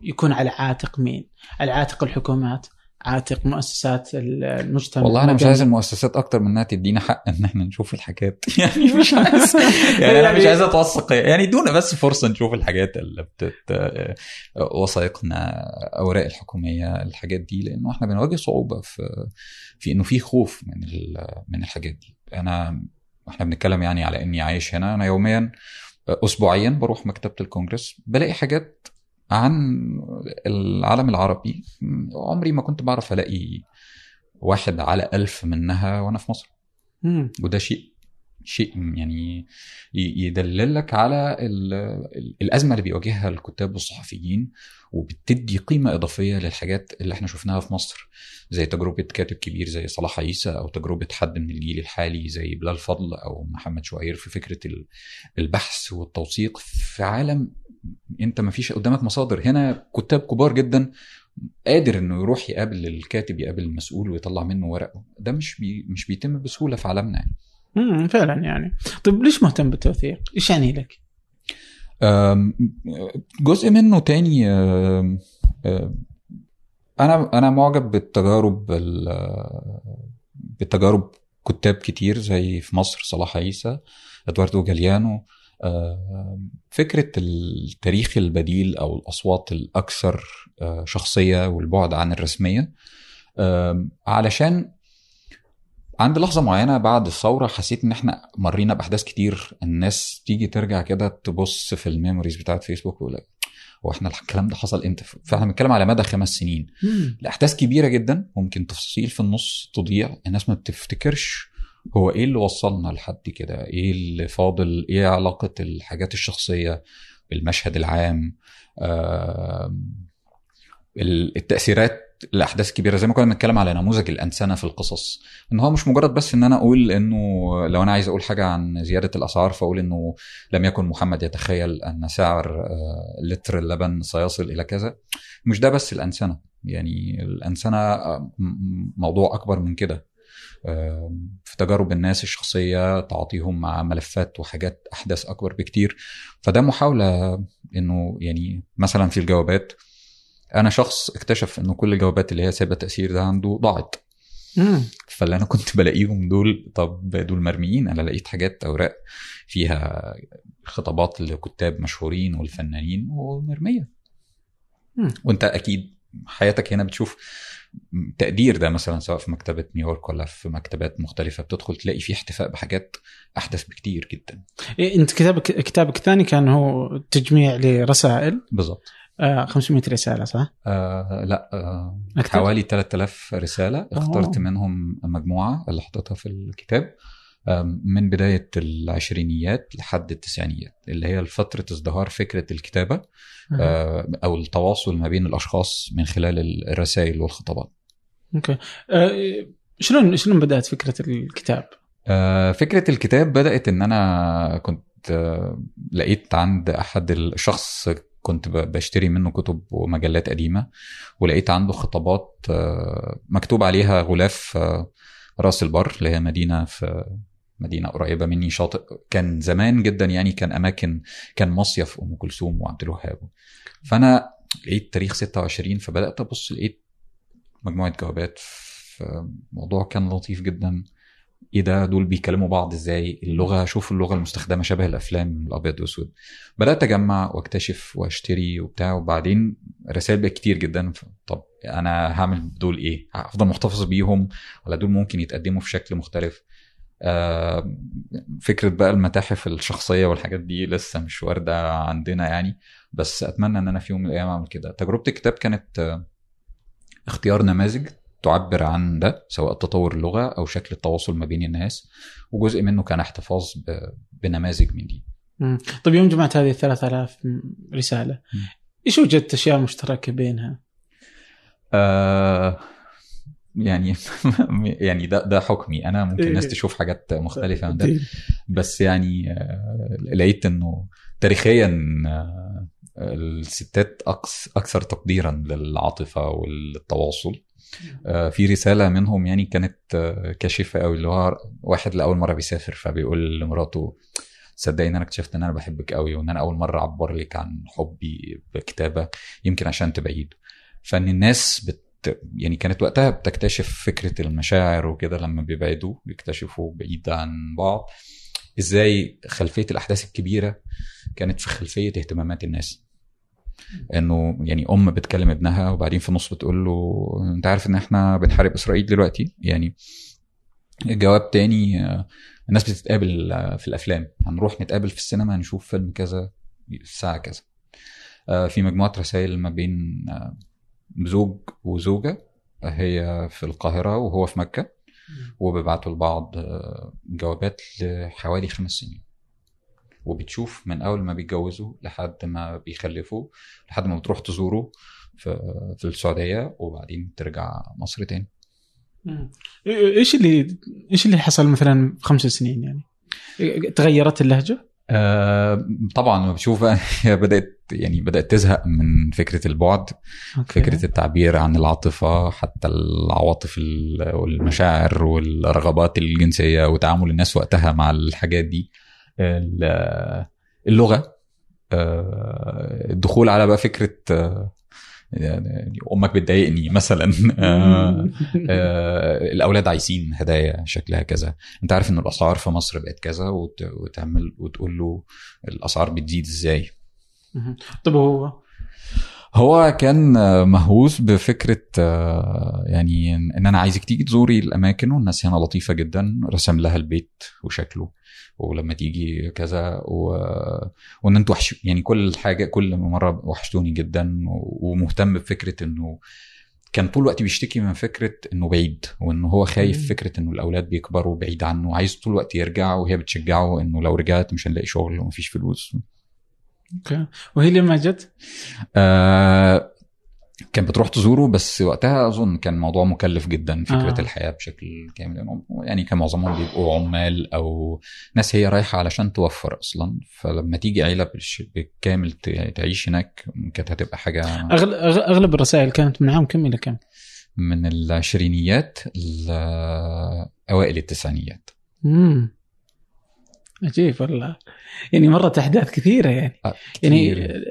يكون على عاتق مين؟ على عاتق الحكومات؟ عاتق مؤسسات المجتمع. والله أنا مش. عايز المؤسسات أكتر من إنها تدينا حق إن إحنا نشوف الحاجات. يعني مش عايز. يعني أنا مش عايز أتوثق. يعني ادونا بس فرصة نشوف الحاجات اللي بتت وثائقنا أوراق الحكومية الحاجات دي لأنه إحنا بنواجه صعوبة في في إنه في خوف من من الحاجات دي. انا إحنا بنتكلم يعني على إني عايش هنا. أنا يوميا اسبوعيا بروح مكتبة الكونجرس بلاقي حاجات عن العالم العربي عمري ما كنت بعرف ألاقي واحد على ألف منها وأنا في مصر مم. وده شيء شيء يعني يدللك على ال- ال- الأزمة اللي بيواجهها الكتاب والصحفيين وبتدي قيمة إضافية للحاجات اللي إحنا شفناها في مصر زي تجربة كاتب كبير زي صلاح عيسى أو تجربة حد من الجيل الحالي زي بلال فضل أو محمد شوير في فكرة ال- البحث والتوثيق في عالم أنت ما فيش قدامك مصادر هنا كتاب كبار جدا قادر إنه يروح يقابل الكاتب يقابل المسؤول ويطلع منه ورقه ده مش بي مش بيتم بسهولة في عالمنا يعني. مم. فعلا يعني طيب ليش مهتم بالتوثيق؟ إيش يعني لك؟ جزء منه تاني أنا أنا معجب بالتجارب ال- بالتجارب كتاب كتير زي في مصر صلاح عيسى إدواردو جاليانو أم، فكرة التاريخ البديل أو الأصوات الأكثر أه، شخصية والبعد عن الرسمية أم، علشان عند لحظة معينة بعد الثورة حسيت إن إحنا مرينا بأحداث كتير. الناس تيجي ترجع كده تبص في الميموريز بتاعت فيسبوك ويقول هو إحنا الكلام ده حصل إمتى؟ فإحنا بنتكلم على مدى خمس سنين. الاحداث كبيرة جدا ممكن تفاصيل في النص تضيع. الناس ما بتفتكرش هو إيه اللي وصلنا لحد كده إيه اللي فاضل إيه علاقة الحاجات الشخصية بالمشهد العام ال- التأثيرات الاحداث الكبيره زي ما كنا بنتكلم على نموذج الأنسنة في القصص. إن هو مش مجرد بس إن أنا أقول إنه لو أنا عايز أقول حاجة عن زيادة الأسعار فأقول إنه لم يكن محمد يتخيل أن سعر آه، لتر اللبن سيصل إلى كذا. مش ده بس الأنسنة. يعني الأنسنة آه، موضوع أكبر من كده. آه، في تجارب الناس الشخصية تعاطيهم مع ملفات وحاجات أحداث أكبر بكتير. فده محاولة إنه يعني مثلا في الجوابات أنا شخص اكتشف إنه كل الجوابات اللي هي سايبة تأثير ده عنده ضاعت. فاللي أنا كنت بلاقيهم دول طب دول مرميين. أنا لقيت حاجات أوراق فيها خطابات لكتاب مشهورين والفنانين ومرمية. مم. وأنت أكيد حياتك هنا بتشوف تقدير ده مثلا سواء في مكتبة نيويورك ولا في مكتبات مختلفة. بتدخل تلاقي فيه احتفاء بحاجات أحدث بكتير جدا. إيه، أنت كتابك كتابك الثاني كان هو تجميع لرسائل. بالظبط آه 500 رسالة صح؟ آه لا آه أكتر؟ حوالي 3000 رسالة اخترت أوه. منهم مجموعة اللي حطيتها في الكتاب آم، من بداية العشرينيات لحد التسعينيات اللي هي فترة ازدهار فكرة الكتابة آه. آه، أو التواصل ما بين الأشخاص من خلال الرسائل والخطابات أوكي آه شلون شلون بدأت فكرة الكتاب؟ آه، فكرة الكتاب بدأت إن أنا كنت آه، لقيت عند أحد الشخص كنت بشتري منه كتب ومجلات قديمة ولقيت عنده خطابات آه، مكتوب عليها غلاف آه، راس البر اللي هي مدينة في مدينة قريبة مني شاطئ كان زمان جدا يعني كان أماكن كان مصيف أم كلثوم وعبد الوهاب. فأنا لقيت تاريخ 26 فبدأت أبص لقيت مجموعة جوابات فالموضوع كان لطيف جدا. إيه ده؟ دول بيكلموا بعض إزاي؟ اللغة شوف اللغة المستخدمة شبه الأفلام الأبيض وأسود. بدأت أجمع وأكتشف وأشتري وبتاع وبعدين رسائل بقت كتير جدا. طب أنا هعمل دول إيه؟ هفضل محتفظ بيهم؟ ولا دول ممكن يتقدموا في شكل مختلف؟ آه، فكرة بقى المتاحف الشخصية والحاجات دي لسه مش واردة عندنا يعني. بس أتمنى إن أنا في يوم من الأيام أعمل كده. تجربة الكتاب كانت آه، اختيار نماذج. تعبر عن ده سواء تطور اللغة أو شكل التواصل ما بين الناس وجزء منه كان احتفاظ بنماذج من دي. مم. طيب يوم جمعت هذه 3000 رسالة. مم. إيش وجدت أشياء مشتركة بينها؟ آه يعني يعني ده ده حكمي. أنا ممكن الناس تشوف حاجات مختلفة من ده. بس يعني آه، لقيت إنه تاريخيا آه، الستات أكثر تقديرا للعاطفة والتواصل. في رسالة منهم يعني كانت آه، كاشفه قوي اللي هو واحد لأول مرة بيسافر فبيقول لمراته صدقني إن أنا اكتشفت إن أنا بحبك قوي وإن أنا أول مرة أعبر لك عن حبي بكتابة يمكن عشان تبعيد فإن الناس بت يعني كانت وقتها بتكتشف فكرة المشاعر وكده لما بيبعدوا بيكتشفوا بعيد عن بعض إزاي خلفية الأحداث الكبيرة كانت في خلفية اهتمامات الناس. انه يعني ام بتكلم ابنها وبعدين في النص بتقول له انت عارف ان إحنا بنحارب اسرائيل دلوقتي؟ يعني جواب تاني آه، الناس بتتقابل آه، في الافلام. هنروح نتقابل في السينما نشوف فيلم كذا الساعة كذا. آه، في مجموعة رسائل ما بين زوج وزوجة هي في القاهرة وهو في مكة. وبيبعتوا لبعض جوابات لحوالي خمس سنين. وبتشوف من أول ما بيتجوزوا لحد ما بيخلفوا لحد ما بتروح تزوره في في السعودية وبعدين ترجع مصر تاني. إيش اللي إيش اللي حصل مثلا في خمس سنين يعني؟ تغيرت اللهجة؟ آه طبعا بشوف بدأت يعني بدأت تزهق من فكرة البعد أوكي. فكرة التعبير عن العاطفة حتى العواطف ال- والمشاعر والرغبات الجنسية وتعامل الناس وقتها مع الحاجات دي اللغة آه، الدخول على بقى فكرة آه، يعني أمك بتضايقني مثلا. آه، الأولاد عايزين هدايا شكلها كذا. أنت عارف إن الأسعار في مصر بقت كذا وت- وتعمل وتقول له الأسعار بتزيد إزاي. طب هو؟ هو كان مهووس بفكرة يعني إن أنا عايزك تيجي تزوري الأماكن والناس هنا لطيفة جدا رسم لها البيت وشكله. ولما تيجي كذا و... وإن أنتوا وحش... يعني كل حاجة كل مرة وحشتوني جدا و- ومهتم بفكرة إنه كان طول الوقت بيشتكي من فكرة إنه بعيد وإن هو خايف مم. فكرة إنه الأولاد بيكبروا بعيد عنه وعايز طول الوقت يرجع وهي بتشجعه إنه لو رجعت مش هنلاقي شغل ومفيش فلوس أوكي وهي لما جت؟ آه كان بتروح تزوره بس وقتها أظن كان موضوع مكلف جدا فكره آه. الحياة بشكل كامل لأنهم يعني كان معظمهم بيبقوا عمال أو ناس هي رايحة علشان توفر أصلا فلما تيجي عيلة بالكامل تعيش هناك كانت هتبقى حاجة أغلب الرسائل كانت من عام كم إلى كم؟ من العشرينيات لأوائل التسعينيات امم عجيب والله. يعني مرت أحداث كثيرة يعني. آه، يعني كتير.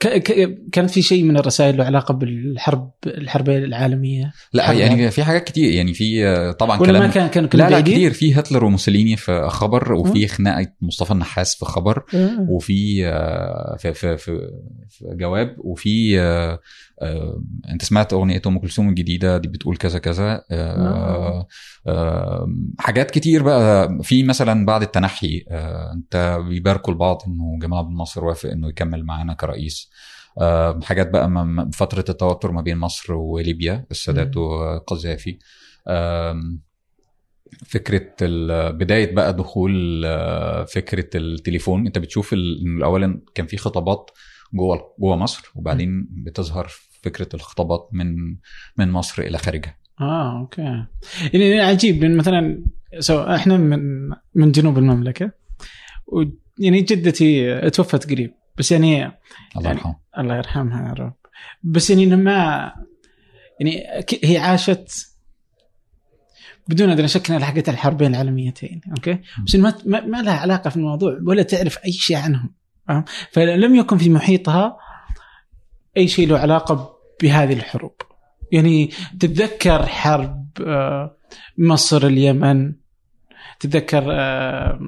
ك... ك... كانت في شيء من الرسائل له علاقة بالحرب الحربين العالمية؟ لا حرب يعني في حاجات كتير. يعني في آه، طبعا ولا ما كلام كان كانوا لا لا؟ كتير. في هتلر وموسوليني في خبر وفي خناقة مصطفى النحاس في خبر آه. وفي آه، في في في, في جواب وفي آه، آه، انت سمعت اغنية ام كلثوم الجديدة دي بتقول كذا كذا. آه، آه، حاجات كتير بقى. في مثلا بعد التنحي آه، انت بيباركوا لبعض انه جمال عبد الناصر وافق انه يكمل معانا كرئيس. آه، حاجات بقى م- م- فترة التوتر ما بين مصر وليبيا السادات. وقذافي. آم، فكرة بداية بقى دخول آه، فكرة التليفون. انت بتشوف اولا كان في خطابات جوه جوه مصر وبعدين بتظهر فكرة الخطابات من من مصر إلى خارجها. آه أوكي. يعني عجيب لأن مثلا so إحنا من من جنوب المملكة ويعني جدتي توفت قريب بس يعني الله يعني- يرحمه الله يرحمها يا رب. بس يعني ما يعني هي عاشت بدون ادنى شك انها لحقت الحربين العالميتين أوكي؟ بس ما ما, لها علاقة في الموضوع ولا تعرف أي شيء عنهم؟ فلم يكن في محيطها أي شيء له علاقة بهذه الحروب يعني تتذكر حرب آه، مصر اليمن تتذكر آه،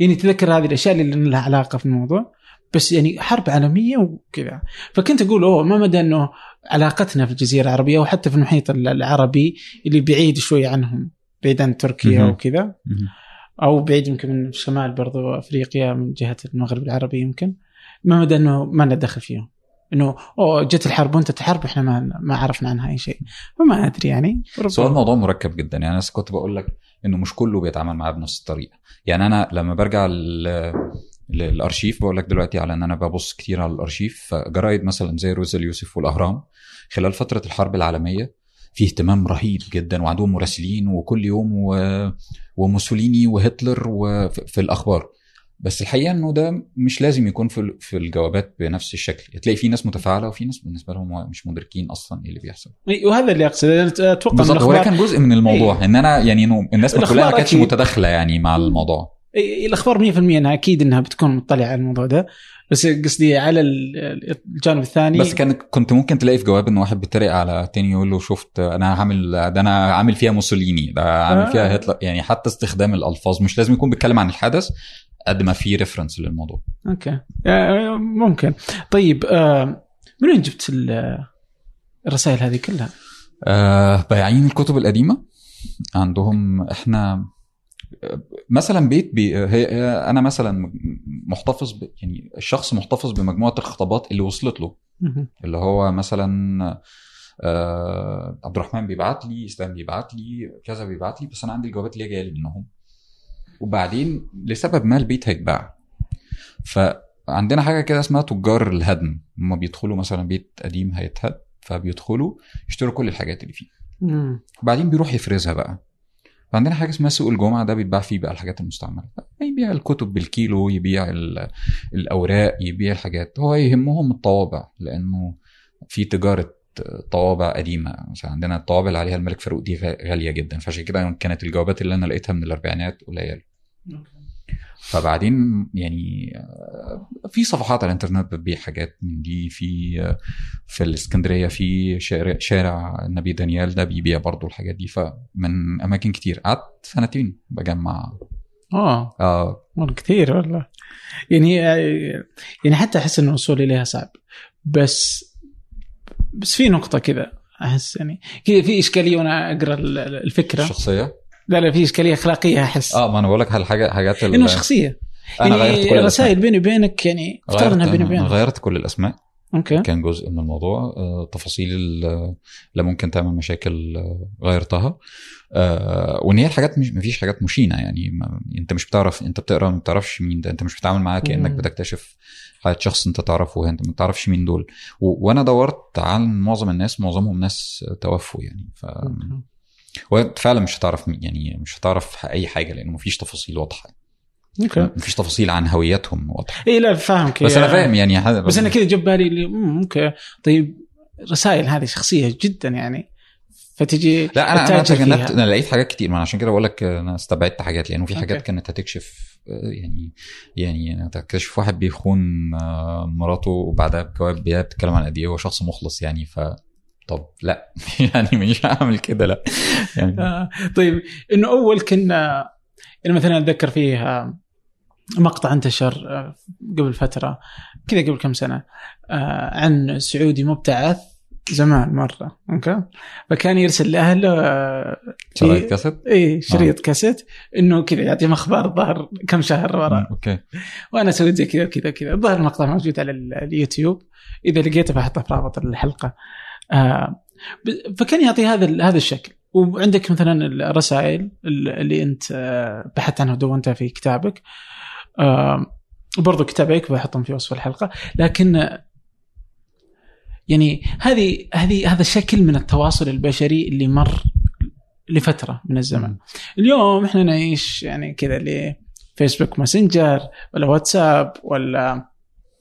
يعني تتذكر هذه الأشياء اللي لها علاقة في الموضوع بس يعني حرب عالمية وكذا فكنت أقول أوه ما مدى إنه علاقتنا في الجزيرة العربية وحتى في المحيط العربي اللي بعيد شوي عنهم بعيد عن تركيا. وكذا. أو بعيد يمكن من شمال برضو أفريقيا من جهة المغرب العربي يمكن. ما مدى إنه ما لنا دخل فيهم. إنه اوه جت الحرب وأنت تحارب إحنا ما ما عرفنا عنها أي شيء. فما أدري يعني. هو الموضوع مركب جدا. يعني أنا كنت بقول لك إنه مش كله بيتعامل معاه بنفس الطريقة. يعني أنا لما برجع لل- للأرشيف بقول لك دلوقتي على إن أنا ببص كتير على الأرشيف. فجرايد مثلا زي روز اليوسف والأهرام خلال فترة الحرب العالمية في اهتمام رهيب جدا وعندهم مراسلين وكل يوم و... وموسوليني وهتلر وفي في الأخبار. بس الحقيقة إنه ده مش لازم يكون في في الجوابات بنفس الشكل. تلاقي في ناس متفاعلة وفي ناس بالنسبة لهم مش مدركين أصلا إيه اللي بيحصل. وهذا اللي اقصد أنا أتوقع هو الأخبار كان جزء من الموضوع. إن أنا يعني إنه الناس كلها ما كانتش. متداخلة يعني مع الموضوع. إي، الأخبار 100% إنها أكيد إنها بتكون مطلعة على الموضوع ده. بس قصدي على ال- الجانب الثاني. بس كان كنت ممكن تلاقي في جواب ان واحد بيتريق على تاني يقول له شفت أنا هعمل ده أنا عامل فيها موسوليني ده عامل آه. فيها هتلر. يعني حتى استخدام الألفاظ مش لازم يكون بيتكلم عن الحدث قد ما في reference للموضوع. أوكي. آه، ممكن. طيب آه، من وين جبت ال- الرسائل هذه كلها؟ آه بايعين الكتب القديمة عندهم إحنا مثلا بيت بي هي أنا مثلا محتفظ ب يعني الشخص محتفظ بمجموعة الخطابات اللي وصلت له. اللي هو مثلا آه عبد الرحمن بيبعت لي إسلام بيبعت لي كذا بيبعت لي بس أنا عندي الجوابات اللي هي جاية لي منهم. وبعدين لسبب ما البيت هيتباع. فعندنا حاجة كده اسمها تجار الهدم. هم بيدخلوا مثلا بيت قديم هيتهد فبيدخلوا يشتروا كل الحاجات اللي فيه. وبعدين بيروح يفرزها بقى. فعندنا حاجة اسمها سوق الجمعة ده بيتباع فيه بقى الحاجات المستعملة. يبيع الكتب بالكيلو يبيع ال- الأوراق يبيع الحاجات. هو يهمهم الطوابع لأنه في تجارة طوابع قديمة. مثلا عندنا الطوابع اللي عليها الملك فاروق دي غا- غالية جدا فعشان كده كانت الجوابات اللي أنا لقيتها من الأربعينات قليلة. فبعدين يعني آه، في صفحات على الإنترنت بتبيع حاجات من دي في آه، في الإسكندرية في شارع شارع النبي دانيال ده بيبيع برضو الحاجات دي فمن أماكن كتير. قعدت سنتين بجمع. آه. آه. كثير والله. يعني يعني حتى أحس إن الوصول إليها صعب. بس بس في نقطة كذا أحس يعني كذا في إشكالية وأنا أقرأ ال- ال- الفكرة. الشخصية؟ لا لا في إشكالية أخلاقية أحس. آه ما أنا بقول لك الحاجات حاجات إنه شخصية. أنا غيرت كل يعني الأسماء. رسائل بيني وبينك يعني افترض غيرت انها بيني وبينك. غيرت كل الأسماء. أوكي. كان جزء من الموضوع. آه، تفاصيل ال- اللي ممكن تعمل مشاكل آه، غيرتها. آه، وإن هي الحاجات مش مفيش حاجات مشينة يعني ما أنت مش بتعرف أنت بتقرأ ما بتعرفش مين ده. أنت مش بتتعامل معاه كأنك. بتكتشف حياة شخص أنت تعرفه أنت ما تعرفش مين دول. وأنا دورت عن معظم الناس معظمهم ناس توفوا يعني. ف أوكي. وانت فعلا مش هتعرف يعني مش هتعرف أي حاجة لأنه مفيش تفاصيل واضحة. أوكي. مفيش تفاصيل عن هويتهم واضحة. اي لا فاهمك. بس أنا فاهم يعني ح- بس أنا كذا جاب بالي أوكي. طيب رسائل هذه شخصية جدا يعني فتجي لا أنا أنا تجنبت. أنا لقيت حاجات كتير ما عشان كده بقول لك أنا استبعدت حاجات لأنه في حاجات أوكي. كانت هتكشف يعني يعني تكتشف واحد بيخون آه، مراته وبعدها بجواب بيها بتتكلم عن قد إيه هو شخص مخلص يعني ف طب لا. يعني مش هعمل كده لا. يعني آه، طيب إنه أول كنا يعني مثلا أتذكر فيه آه، مقطع انتشر آه، قبل فترة كذا قبل كم سنة آه، عن سعودي مبتعث زمان مرة أوكي؟ فكان يرسل لأهله آه، شرايط كاسيت؟ إي شريط كاسيت إنه كذا يعطيهم أخبار الظهر كم شهر ورا. أوكي. وأنا سويت زي كذا وكذا وكذا الظاهر المقطع موجود على ال- اليوتيوب. إذا لقيته بحطه في رابط الحلقة. آه فكان يعطي هذا هذا الشكل. وعندك مثلا الرسائل ال- اللي أنت آه، بحثت عنها ودونتها في كتابك. آه برضو كتابك بحطهم في وصف الحلقة. لكن آه، يعني هذه هذه هذا شكل من التواصل البشري اللي مر لفترة من الزمن. اليوم إحنا نعيش يعني كذا اللي فيسبوك ماسنجر ولا واتساب ولا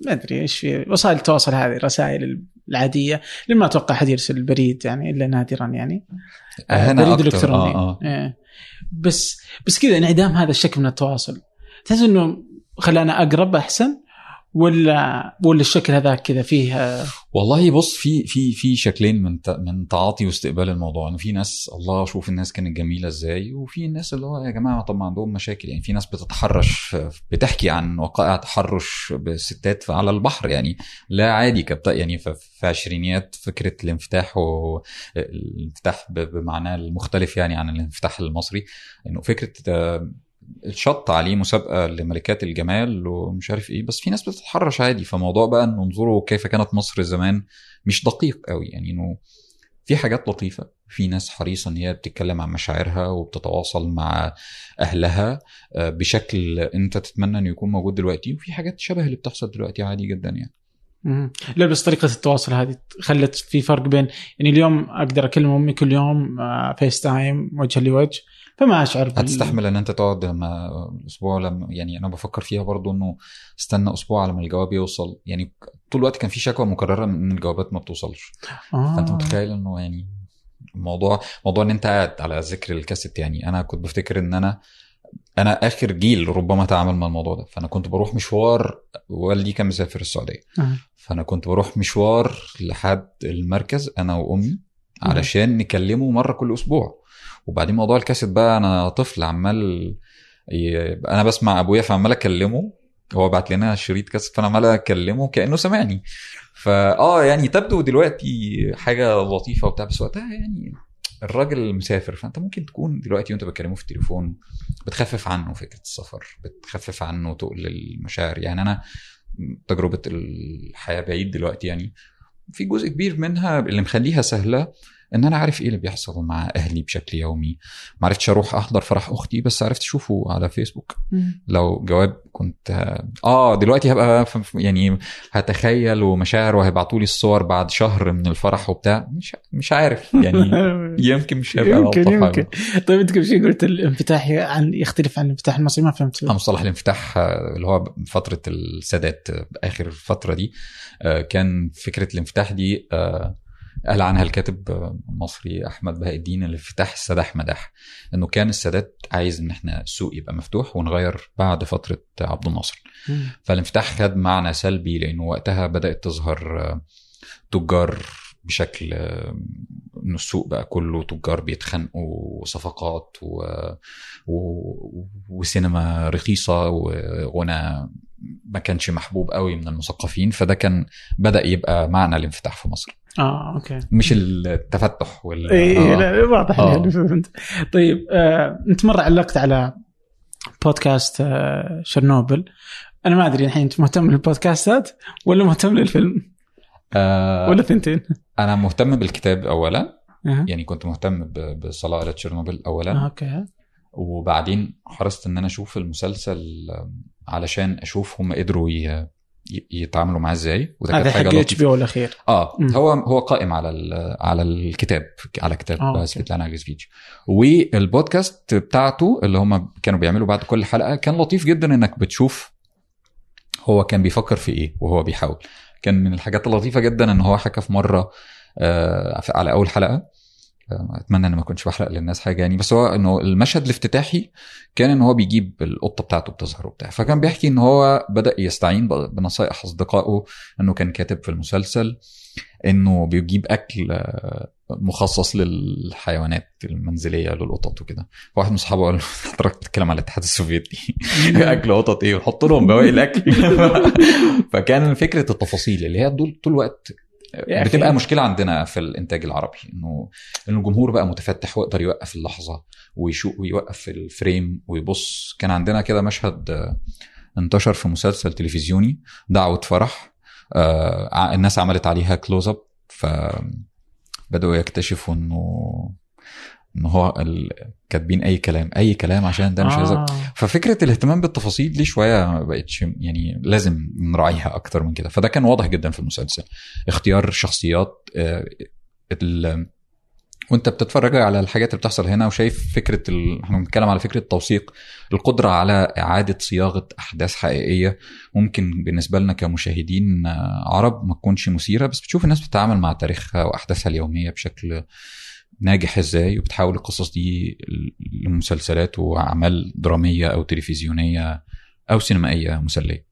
ما أدري إيش في وسائل التواصل هذه الرسائل العادية اللي ما أتوقع احد يرسل البريد يعني إلا نادرا يعني. هنا بريد إلكتروني. آه آه. إيه. بس بس كذا انعدام هذا الشكل من التواصل. تحس إنه خلانا أقرب أحسن؟ ولا ولا الشكل هذاك كذا فيه آه، والله بص في في في شكلين من من تعاطي واستقبال الموضوع. إنه في ناس الله شوف الناس كانت جميلة إزاي وفي الناس اللي هو يا جماعة طب ما عندهم مشاكل. يعني في ناس بتتحرش بتحكي عن وقائع تحرش بالستات على البحر. يعني لا عادي كبت يعني في عشرينيات فكرة الانفتاح والانفتاح بمعناه المختلف يعني عن الانفتاح المصري. إنه فكرة الشط عليه مسابقة لملكات الجمال ومش عارف إيه. بس في ناس بتتحرش عادي. فموضوع بقى ان انظروا كيف كانت مصر زمان مش دقيق قوي. يعني إنه في حاجات لطيفة. في ناس حريصة إن هي بتتكلم عن مشاعرها وبتتواصل مع أهلها آه، بشكل أنت تتمنى إنه يكون موجود دلوقتي. وفي حاجات شبه اللي بتحصل دلوقتي عادي جدا يعني. لا بس طريقة التواصل هذه خلت في فرق بين يعني اليوم أقدر أكلم أمي كل يوم FaceTime وجها لوجه. فما اشعر بال- هتستحمل إن أنت تقعد لما أسبوع لما يعني أنا بفكر فيها برضو إنه استنى أسبوع على ما الجواب يوصل. يعني طول الوقت كان في شكوى مكررة من إن الجوابات ما بتوصلش. آه. فانت متخيل إنه يعني الموضوع موضوع إن أنت قاعد على ذكر الكاسيت. يعني أنا كنت بفتكر إن أنا أنا آخر جيل ربما تعامل مع الموضوع ده. فأنا كنت بروح مشوار والدي كان مسافر السعودية. آه. فأنا كنت بروح مشوار لحد المركز أنا وأمي علشان نكلمه مرة كل أسبوع. وبعدين موضوع الكاسيت بقى أنا طفل عمال أنا بسمع أبويا فعمال أكلمه هو بعت لنا شريط كاسيت فأنا عمال أكلمه كأنه سامعني. فاه يعني تبدو دلوقتي حاجة لطيفة وبتاع بس وقتها يعني الراجل مسافر فأنت ممكن تكون دلوقتي وأنت بتكلمه في التليفون بتخفف عنه فكرة السفر بتخفف عنه تقل المشاعر. يعني أنا تجربة الحياة بعيد دلوقتي يعني في جزء كبير منها اللي مخليها سهلة إن أنا عارف إيه اللي بيحصل مع أهلي بشكل يومي. ما عرفتش أروح أحضر فرح أختي بس عرفت أشوفه على فيسبوك مم. لو جواب كنت آه دلوقتي هبقى يعني هتخيل ومشاعر وهيبعتوا لي الصور بعد شهر من الفرح وبتاع. مش مش عارف. يعني يمكن مش هيبقى يمكن يمكن. طيب أنت قبل شوي قلت الانفتاح؟ عن يختلف عن الانفتاح المصري؟ ما فهمت. مصطلح الانفتاح آه، اللي هو فترة السادات آه، آخر الفترة دي آه، كان فكرة الانفتاح دي آه، قال عنها الكاتب آه، المصري أحمد بهاء الدين الانفتاح السداح مداح إنه كان السادات عايز إن إحنا السوق يبقى مفتوح ونغير بعد فترة عبد الناصر مم. فالانفتاح خد معنى سلبي لأنه وقتها بدأت تظهر آه، تجار بشكل آه، إنه السوق بقى كله تجار بيتخانقوا وصفقات و... و... وسينما رخيصة وغنى ما كانش محبوب قوي من المثقفين فده كان بدأ يبقى معنى الانفتاح في مصر. آه أوكي. مش التفتح وال اي آه. لا واضح آه. فهمت. طيب آه، أنت مرة علقت على بودكاست آه، شرنوبل أنا ما أدري الحين أنت مهتم للبودكاستات ولا مهتم للفيلم؟ آه ولا ثنتين؟ أنا مهتم بالكتاب اولا. أها. يعني كنت مهتم بصلاة آه تشيرنوبل اولا. آه، أوكي. وبعدين حرصت إن أنا أشوف المسلسل علشان أشوف هم قدروا يتعاملوا معاه إزاي. وده كانت حاجة HBO الأخير. آه مم. هو هو قائم على على الكتاب على كتاب آه، أوكي. سفيتلانا أليكسييفيتش والبودكاست بتاعته اللي هم كانوا بيعملوا بعد كل حلقة كان لطيف جدا إنك بتشوف هو كان بيفكر في إيه وهو بيحاول. كان من الحاجات اللطيفة جدا إن هو حكى في مرة آه على أول حلقة. أتمنى ان ما كنتش بحرق للناس حاجة يعني بس هو إنه المشهد الافتتاحي كان إن هو بيجيب القطة بتاعته بتظهر وبتاع. فكان بيحكي إن هو بدأ يستعين بنصائح أصدقائه إنه كان كاتب في المسلسل إنه بيجيب أكل آه، مخصص للحيوانات المنزلية للقطط وكده. واحد من اصحابه قال له حضرتك بتتكلم على الاتحاد السوفيتي. أكل قطط إيه؟ ونحط لهم بواقي الأكل. فكان فكرة التفاصيل اللي هي طول الوقت. بتبقى مشكلة عندنا في الإنتاج العربي إنه انه الجمهور بقى متفتح ويقدر يوقف اللحظة ويشوف ويوقف الفريم ويبص. كان عندنا كده مشهد آه، انتشر في مسلسل تلفزيوني دعوة فرح آه، الناس عملت عليها كلوز اب فبداوا يكتشفوا إنه إن هو ال- كاتبين أي كلام أي كلام عشان ده مش هيظهر. آه. ففكرة الاهتمام بالتفاصيل دي شوية ما بقتش يعني لازم نراعيها أكتر من كده. فده كان واضح جدا في المسلسل. اختيار شخصيات آه، ال... وأنت بتتفرج على الحاجات اللي بتحصل هنا وشايف فكرة ال... إحنا بنتكلم على فكرة توثيق القدرة على إعادة صياغة أحداث حقيقية. ممكن بالنسبة لنا كمشاهدين آه، عرب ما تكونش مثيرة بس بتشوف الناس بتتعامل مع تاريخها وأحداثها اليومية بشكل ناجح إزاي وبتحول القصص دي لمسلسلات وأعمال درامية أو تلفزيونية أو سينمائية مسلية.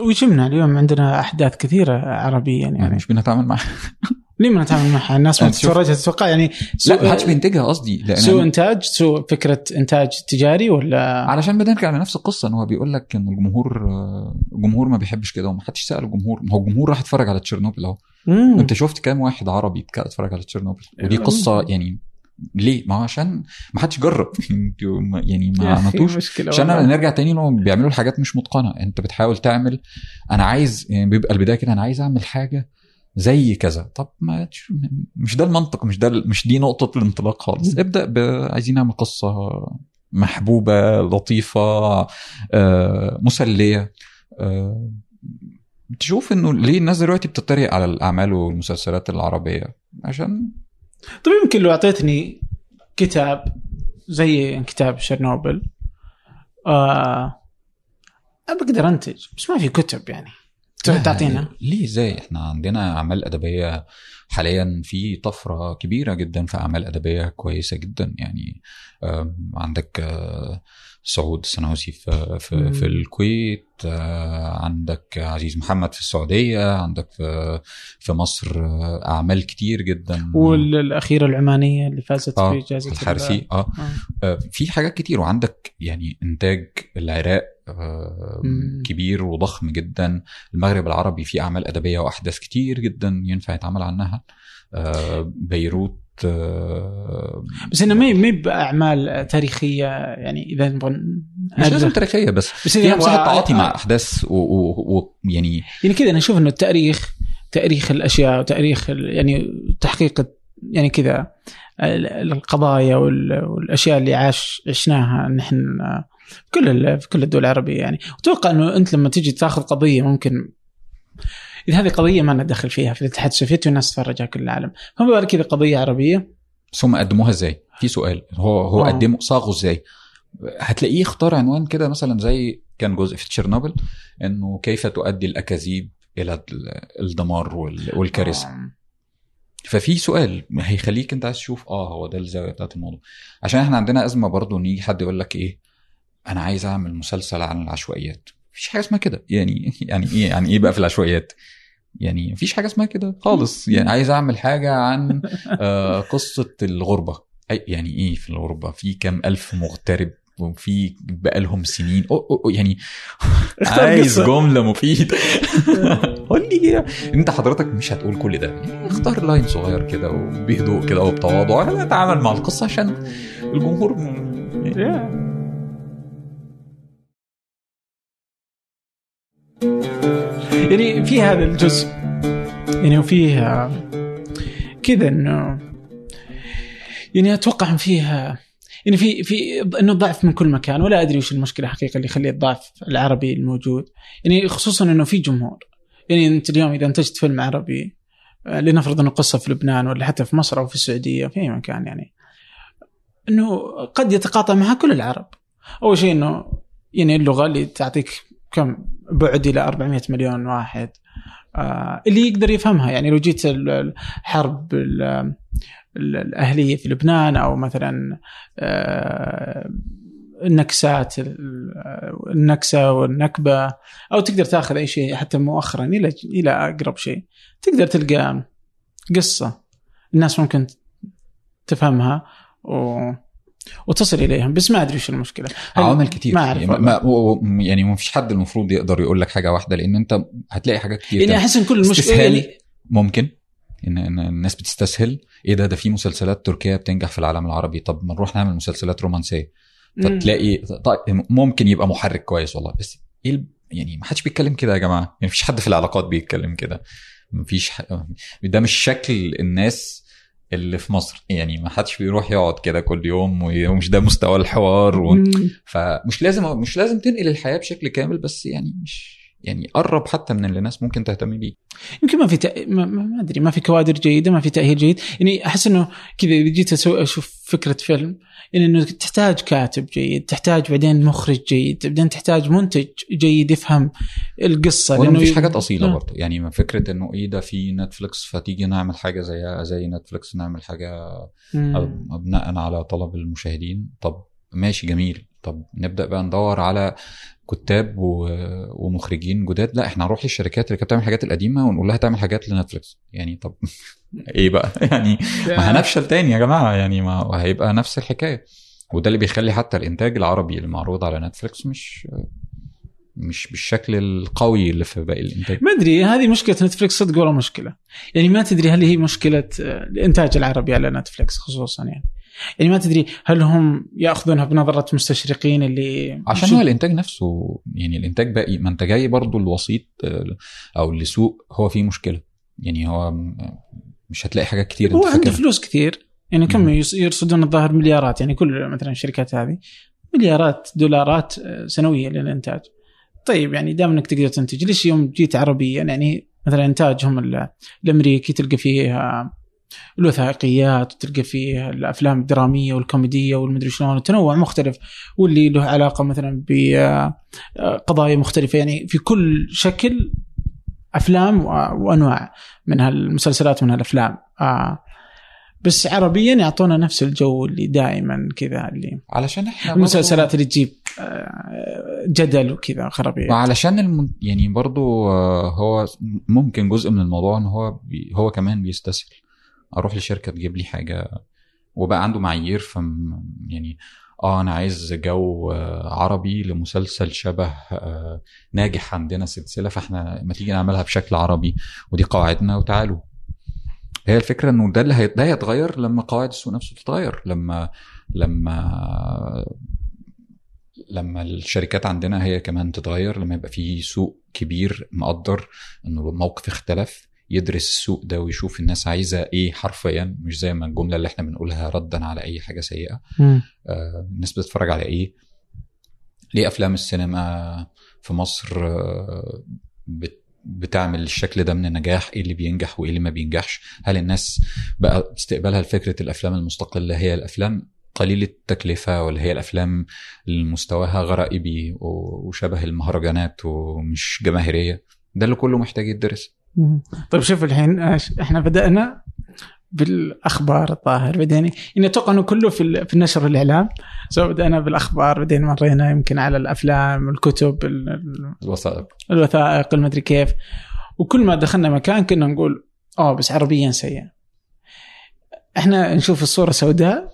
وش يمنع اليوم عندنا أحداث كثيرة عربيه يعني, يعني مش بنتعامل معاها ليه ما نتعامل معها الناس ما شوف- تتفرجها تتوقع يعني لا سوء ما حدش بينتجها قصدي سوء إنتاج سوء فكرة إنتاج تجاري ولا علشان بنرجع لنفس القصة إن هو بيقول لك إن الجمهور آه، الجمهور ما بيحبش كده وما حدش سأل الجمهور ما هو الجمهور راح يتفرج على تشيرنوبل أهو. أنت شفت كام واحد عربي اتفرج على تشيرنوبل ودي مم. قصه يعني ليه؟ ما هو عشان ما حدش جرب يعني ما عملتوش عشان. نرجع تاني انهم بيعملوا الحاجات مش متقنة أنت بتحاول تعمل أنا عايز يعني بيبقى البداية كده أنا عايز أعمل حاجة زي كذا. طب ما مش ده المنطق مش ده مش دي نقطة الانطلاق خالص. ابدأ ب... عايزين نعمل قصة محبوبة لطيفة آه، مسلية. آه، تشوف إنه ليه الناس دلوقتي بتتريق على الأعمال والمسلسلات العربية؟ عشان طيب يمكن لو أعطيتني كتاب زي كتاب شرنوبل آه بقدر أنتج بس ما في كتب يعني. تعطينا ليه؟ إزاي؟ إحنا عندنا أعمال أدبية حاليا في طفرة كبيرة جدا في أعمال أدبية كويسة جدا. يعني عندك آه، سعود السنوسي في في. في الكويت آه، عندك عزيز محمد في السعودية عندك في في مصر آه، أعمال كتير جدا. والأخيرة العمانية اللي فازت آه في جائزه الحارسي آه. آه. آه، في حاجات كتير. وعندك يعني إنتاج العراق آه،. كبير وضخم جدا. المغرب العربي فيه أعمال أدبية وأحداث كتير جدا ينفع يتعمل عنها. آه، بيروت آه، بس إنه ما ما باعمال تاريخية يعني إذا نبغى مش لازم تاريخية بس بس فيها مساحة تعاطي مع آه. احداث ويعني يعني كذا أنا أشوف إنه التاريخ تاريخ الأشياء وتاريخ يعني تحقيق يعني كذا ال- القضايا وال- والأشياء اللي عاش عشناها نحن في كل في كل الدول العربية يعني أتوقع إنه أنت لما تجي تاخذ قضية ممكن إذا هذه قضية ما ندخل فيها في الاتحاد السوفيتي والناس تتفرجها كل العالم فما بالك كذا قضية عربية بس هم قدموها إزاي؟ في سؤال هو هو آه. قدموا صاغوا إزاي؟ هتلاقيه اختار عنوان كده مثلا زي كان جزء في تشيرنوبل إنه كيف تؤدي الأكاذيب إلى ال- الدمار وال- والكارثة آه. ففي سؤال هيخليك أنت عايز تشوف آه هو ده الزاوية بتاعت الموضوع عشان إحنا عندنا أزمة برضو إن يجي حد يقول لك إيه أنا عايز أعمل مسلسل عن العشوائيات. مفيش حاجة اسمها كده. يعني يعني إيه يعني إيه بقى في العشوائيات؟ يعني مفيش حاجة اسمها كده خالص. يعني عايز أعمل حاجة عن آه قصة الغربة. يعني إيه في الغربة؟ في كام ألف مغترب وفي بقالهم سنين. أو أو أو يعني عايز. جملة مفيدة. قول لي كده. أنت حضرتك مش هتقول كل ده. يعني اختار لاين صغير كده وبهدوء كده وبتواضع. اتعامل مع القصة عشان الجمهور يعني يعني في هذا الجزء يعني وفيه كذا إنه يعني أتوقع إن فيها يعني في في إنه ضعف من كل مكان ولا أدري وش المشكلة حقيقة اللي يخلي الضعف العربي الموجود. يعني خصوصا إنه في جمهور. يعني أنت اليوم إذا انتجت فيلم عربي آه، لنفرض إنه قصة في لبنان ولا حتى في مصر أو في السعودية في أي مكان يعني إنه قد يتقاطع معها كل العرب. أول شيء إنه يعني اللغة اللي تعطيك كم بعد إلى 400 مليون واحد. آه اللي يقدر يفهمها يعني لو جيت ال- الحرب ال- ال- الأهلية في لبنان أو مثلا آه، النكسات ال- النكسة والنكبة أو تقدر تأخذ أي شيء حتى مؤخرا إلى إلى أقرب شيء تقدر تلقى قصة الناس ممكن تفهمها و... وتصل إليهم بس ما أدري وش المشكلة. عوامل كتير. ما أعرف يعني. ما يعني ما فيش حد المفروض يقدر يقول لك حاجة واحدة لأن أنت هتلاقي حاجات كتير يعني. أحس إن كل المشكلة يعني ممكن. ان ان الناس بتستسهل. إيه ده؟ ده في مسلسلات تركية بتنجح في العالم العربي. طب ما نروح نعمل مسلسلات رومانسية. فتلاقي طيب ممكن يبقى محرك كويس والله. بس إيه يعني ما حدش بيتكلم كده يا جماعة. يعني مفيش حد في العلاقات بيتكلم كده. مفيش ح... ده مش شكل الناس اللي في مصر. يعني ما حدش بيروح يقعد كده كل يوم ومش ده مستوى الحوار و... فمش لازم مش لازم تنقل الحياة بشكل كامل بس يعني مش يعني قرب حتى من اللي الناس ممكن تهتم بيه. يمكن ما في تأ... ما, ما أدري ما في كوادر جيدة ما في تأهيل جيد. يعني أحس إنه كذا إذا جيت أسوي أشوف فكرة فيلم يعني إنه تحتاج كاتب جيد تحتاج بعدين مخرج جيد بعدين تحتاج منتج جيد يفهم القصة. ولا مفيش حاجات أصيلة آه. برضه. يعني فكرة إنه إيه ده في نتفليكس فتيجي نعمل حاجة زيها زي نتفليكس نعمل حاجة. بناء على طلب المشاهدين. طب ماشي جميل. طب نبدأ بقى ندور على كتاب و... ومخرجين جداد. لا إحنا هنروح للشركات اللي كانت بتعمل الحاجات القديمة ونقول لها تعمل حاجات لنتفليكس. يعني طب إيه بقى؟ يعني ما هنفشل تاني يا جماعة. يعني ما هيبقى نفس الحكاية. وده اللي بيخلي حتى الإنتاج العربي المعروض على نتفليكس مش مش بالشكل القوي اللي في باقي الإنتاج. ما أدري هذه مشكلة نتفلكس صدق ولا مشكلة؟ يعني ما تدري هل هي مشكلة آه، الانتاج العربي على نتفلكس خصوصا يعني. يعني ما تدري هل هم يأخذونها بنظرة مستشرقين اللي عشان هو الإنتاج نفسه يعني الإنتاج باقي ما أنت جاي برضو الوسيط آه، أو السوق هو فيه مشكلة. يعني هو مش هتلاقي حاجات كتير هو عنده فلوس كثير يعني كم يرصدون الظاهر مليارات. يعني كل مثلا الشركات هذه مليارات دولارات آه، سنوية للإنتاج. طيب يعني دام إنك تقدر تنتج ليش يوم جيت عربيا؟ يعني مثلا إنتاجهم ال- الأمريكي تلقى فيه الوثائقيات وتلقى فيه الأفلام الدرامية والكوميدية والمدري شلون التنوع مختلف. واللي له علاقة مثلا بقضايا مختلفة. يعني في كل شكل أفلام وأنواع من هالمسلسلات ومن هالأفلام. آه بس عربيا يعطونا نفس الجو اللي دائما كذا اللي علشان إحنا المسلسلات اللي تجيب آه، جدل وكذا خرابيط. وعلشان الم... يعني برضو آه، هو ممكن جزء من الموضوع إن هو بي... هو كمان بيستسهل. أروح لشركة تجيب لي حاجة وبقى عنده معايير فم يعني آه أنا عايز جو آه، عربي لمسلسل شبه آه، ناجح عندنا سلسلة فإحنا ما تيجي نعملها بشكل عربي ودي قواعدنا وتعالوا هي الفكرة إنه ده اللي. ده هيتغير لما قواعد السوق نفسه تتغير لما لما لما الشركات عندنا هي كمان تتغير لما يبقى في سوق كبير مقدر إنه الموقف اختلف يدرس السوق ده ويشوف الناس عايزة إيه حرفيا مش زي ما الجملة اللي إحنا بنقولها ردا على أي حاجة سيئة. آه، الناس بتتفرج على إيه؟ ليه أفلام السينما في مصر آه، بت بتعمل الشكل ده من النجاح؟ إيه اللي بينجح وإيه اللي ما بينجحش؟ هل الناس بقى استقبالها لفكرة الأفلام المستقلة هي الأفلام قليله التكلفة ولا هي الأفلام اللي مستواها غرائبي وشبه المهرجانات ومش جماهيرية؟ ده اللي كله محتاج يدرس. طيب شوف الحين إحنا بدأنا بالأخبار الظاهر بعدين يعني أتوقع انه كله في ال- في النشر والاعلام سواء بدأنا بالأخبار. بعدين مرينا يمكن على الأفلام الكتب ال- ال- الوثائق. الوثائق المدري كيف. وكل ما دخلنا مكان كنا نقول آه بس عربيا سيء إحنا نشوف الصورة سوداء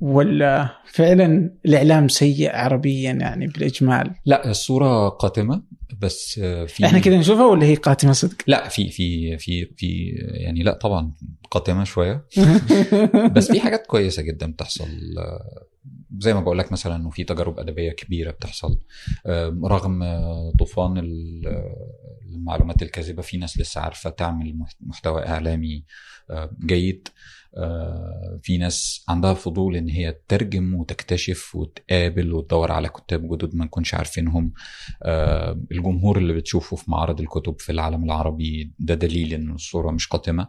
ولا فعلا الإعلام سيء عربيا يعني بالإجمال؟ لا الصورة قاتمة. بس آه، في إحنا كذا نشوفها ولا هي قاتمة صدق؟ لا في في في في يعني لا طبعا قاتمة شوية بس في حاجات كويسة جدا بتحصل آه، زي ما بقول لك مثلا إنه في تجارب أدبية كبيرة بتحصل آه، رغم طوفان ال- المعلومات الكاذبة في ناس لسه عارفة تعمل مح- محتوى إعلامي جيد في ناس عندها فضول إن هي تترجم وتكتشف وتقابل وتدور على كتاب جدد ما نكونش عارفينهم. آه، الجمهور اللي بتشوفه في معرض الكتب في العالم العربي ده دليل إن الصورة مش قاتمة.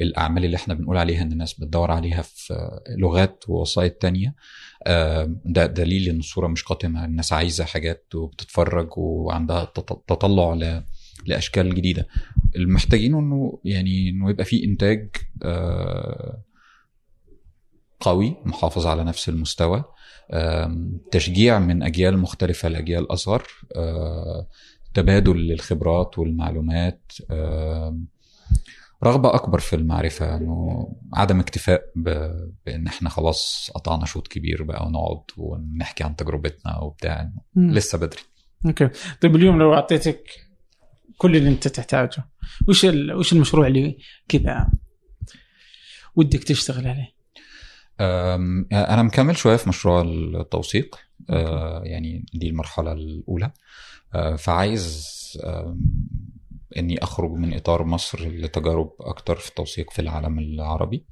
الأعمال اللي إحنا بنقول عليها إن الناس بتدور عليها في لغات ووسائط تانية آه، ده دليل إن الصورة مش قاتمة. الناس عايزة حاجات وبتتفرج وعندها تط- تطلع ل- لأشكال جديدة. المحتاجين إنه يعني إنه يبقى في إنتاج آه، قوي محافظ على نفس المستوى. تشجيع من أجيال مختلفة لأجيال أصغر. آه، تبادل للخبرات والمعلومات. رغبة أكبر في المعرفة إنه عدم اكتفاء ب... بإن إحنا خلاص قطعنا شوط كبير بقى ونقعد ونحكي عن تجربتنا وبتاع. لسه بدري. أوكي. طيب اليوم لو أعطيتك كل اللي انت تحتاجه وش. وش المشروع اللي كذا ودك تشتغل عليه؟ أنا مكمل شوية في مشروع التوثيق أه، يعني دي المرحلة الأولى أه، فعايز أم، إني أخرج من إطار مصر لتجارب أكتر في التوثيق في العالم العربي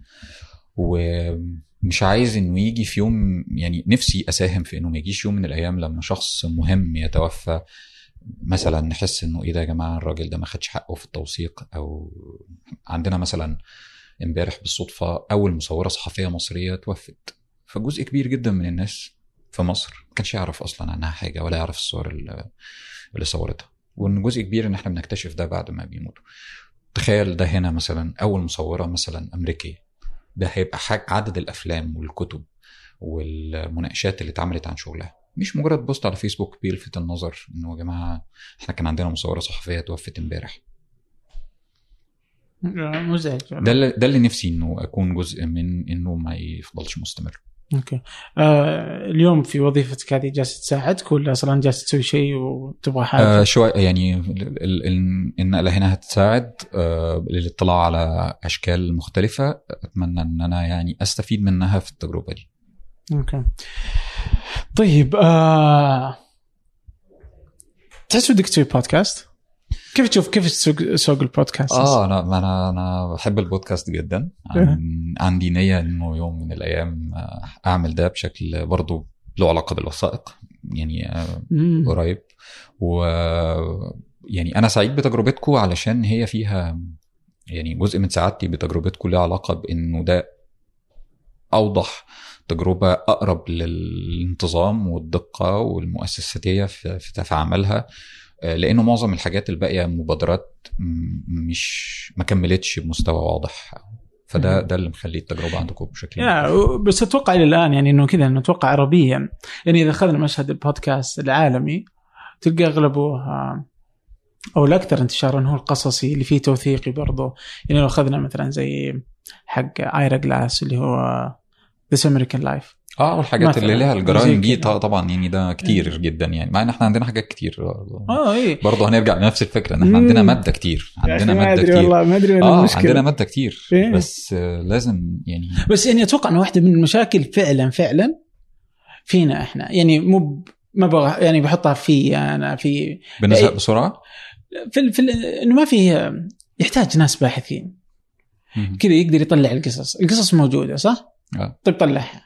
ومش عايز إنه يجي في يوم يعني نفسي أساهم في إنه ما يجيش يوم من الأيام لما شخص مهم يتوفى مثلا نحس إنه إيه ده يا جماعة الراجل ده ما خدش حقه في التوثيق أو عندنا مثلا إمبارح بالصدفة أول مصورة صحفية مصرية توفت. فجزء كبير جدا من الناس في مصر ما كانش يعرف أصلا عنها حاجة ولا يعرف الصور اللي صورتها. وإن جزء كبير إن إحنا بنكتشف ده بعد ما بيموتوا. تخيل ده هنا مثلا أول مصورة مثلا أمريكية. ده هيبقى عدد الأفلام والكتب والمناقشات اللي اتعملت عن شغلها. مش مجرد بوست على فيسبوك بيلفت النظر انه يا جماعة إحنا كان عندنا مصورة صحفية توفت امبارح. مزعج. ده اللي ده اللي نفسي إنه أكون جزء من إنه ما يفضلش مستمر. أوكي. آه اليوم في وظيفتك هذه جالس تساعدك ولا أصلا جالس تسوي شيء وتبغى حاجة؟ آه شوي يعني ال- ال- ال- النقله هنا هتساعد آه للاطلاع على أشكال مختلفة. أتمنى إن أنا يعني أستفيد منها في التجربة دي. أوكي. طيب آه... تحس بدك تسوي بودكاست؟ كيف تشوف كيف سوق سوق البودكاست؟ آه أنا أنا أنا بحب البودكاست جدا عن- عندي نية إنه يوم من الأيام آه، أعمل ده بشكل برضه له علاقة بالوثائق يعني آه،. قريب و يعني أنا سعيد بتجربتكم علشان هي فيها يعني جزء من سعادتي بتجربتكم ليها علاقة بإنه ده أوضح تجربه أقرب للانتظام والدقة والمؤسساتية في في عملها آه، لأنه معظم الحاجات الباقية مبادرات مش ما كملتش بمستوى واضح. فده. ده اللي مخلي التجربة عندكم بشكل بس أتوقع إلى الآن يعني إنه كذا إنه أتوقع عربيا. يعني إذا أخذنا مشهد البودكاست العالمي تلقى أغلبه آه، أو الأكثر انتشارا هو القصصي اللي فيه توثيقي برضه يعني لو أخذنا مثلا زي حق Ira Glass اللي هو This American Life آه والحاجات. اللي لها زي الجرائم دي طبعا يعني ده كتير جدا يعني مع إن إحنا عندنا حاجات كتير آه اي برضه هنرجع لنفس الفكرة إن إحنا. عندنا مادة كتير عندنا مادة كتير والله ما أدري آه المشكلة عندنا مادة كتير إيه. بس آه، لازم يعني بس يعني أتوقع انه واحدة من المشاكل فعلا فعلا فينا إحنا يعني مو ما بغى يعني بحطها في أنا في بنزهق إيه. بسرعة في, ال- في ال- إنه ما في يحتاج ناس باحثين. كذا يقدر يطلع القصص، القصص موجودة صح؟ آه. طيب طلعها.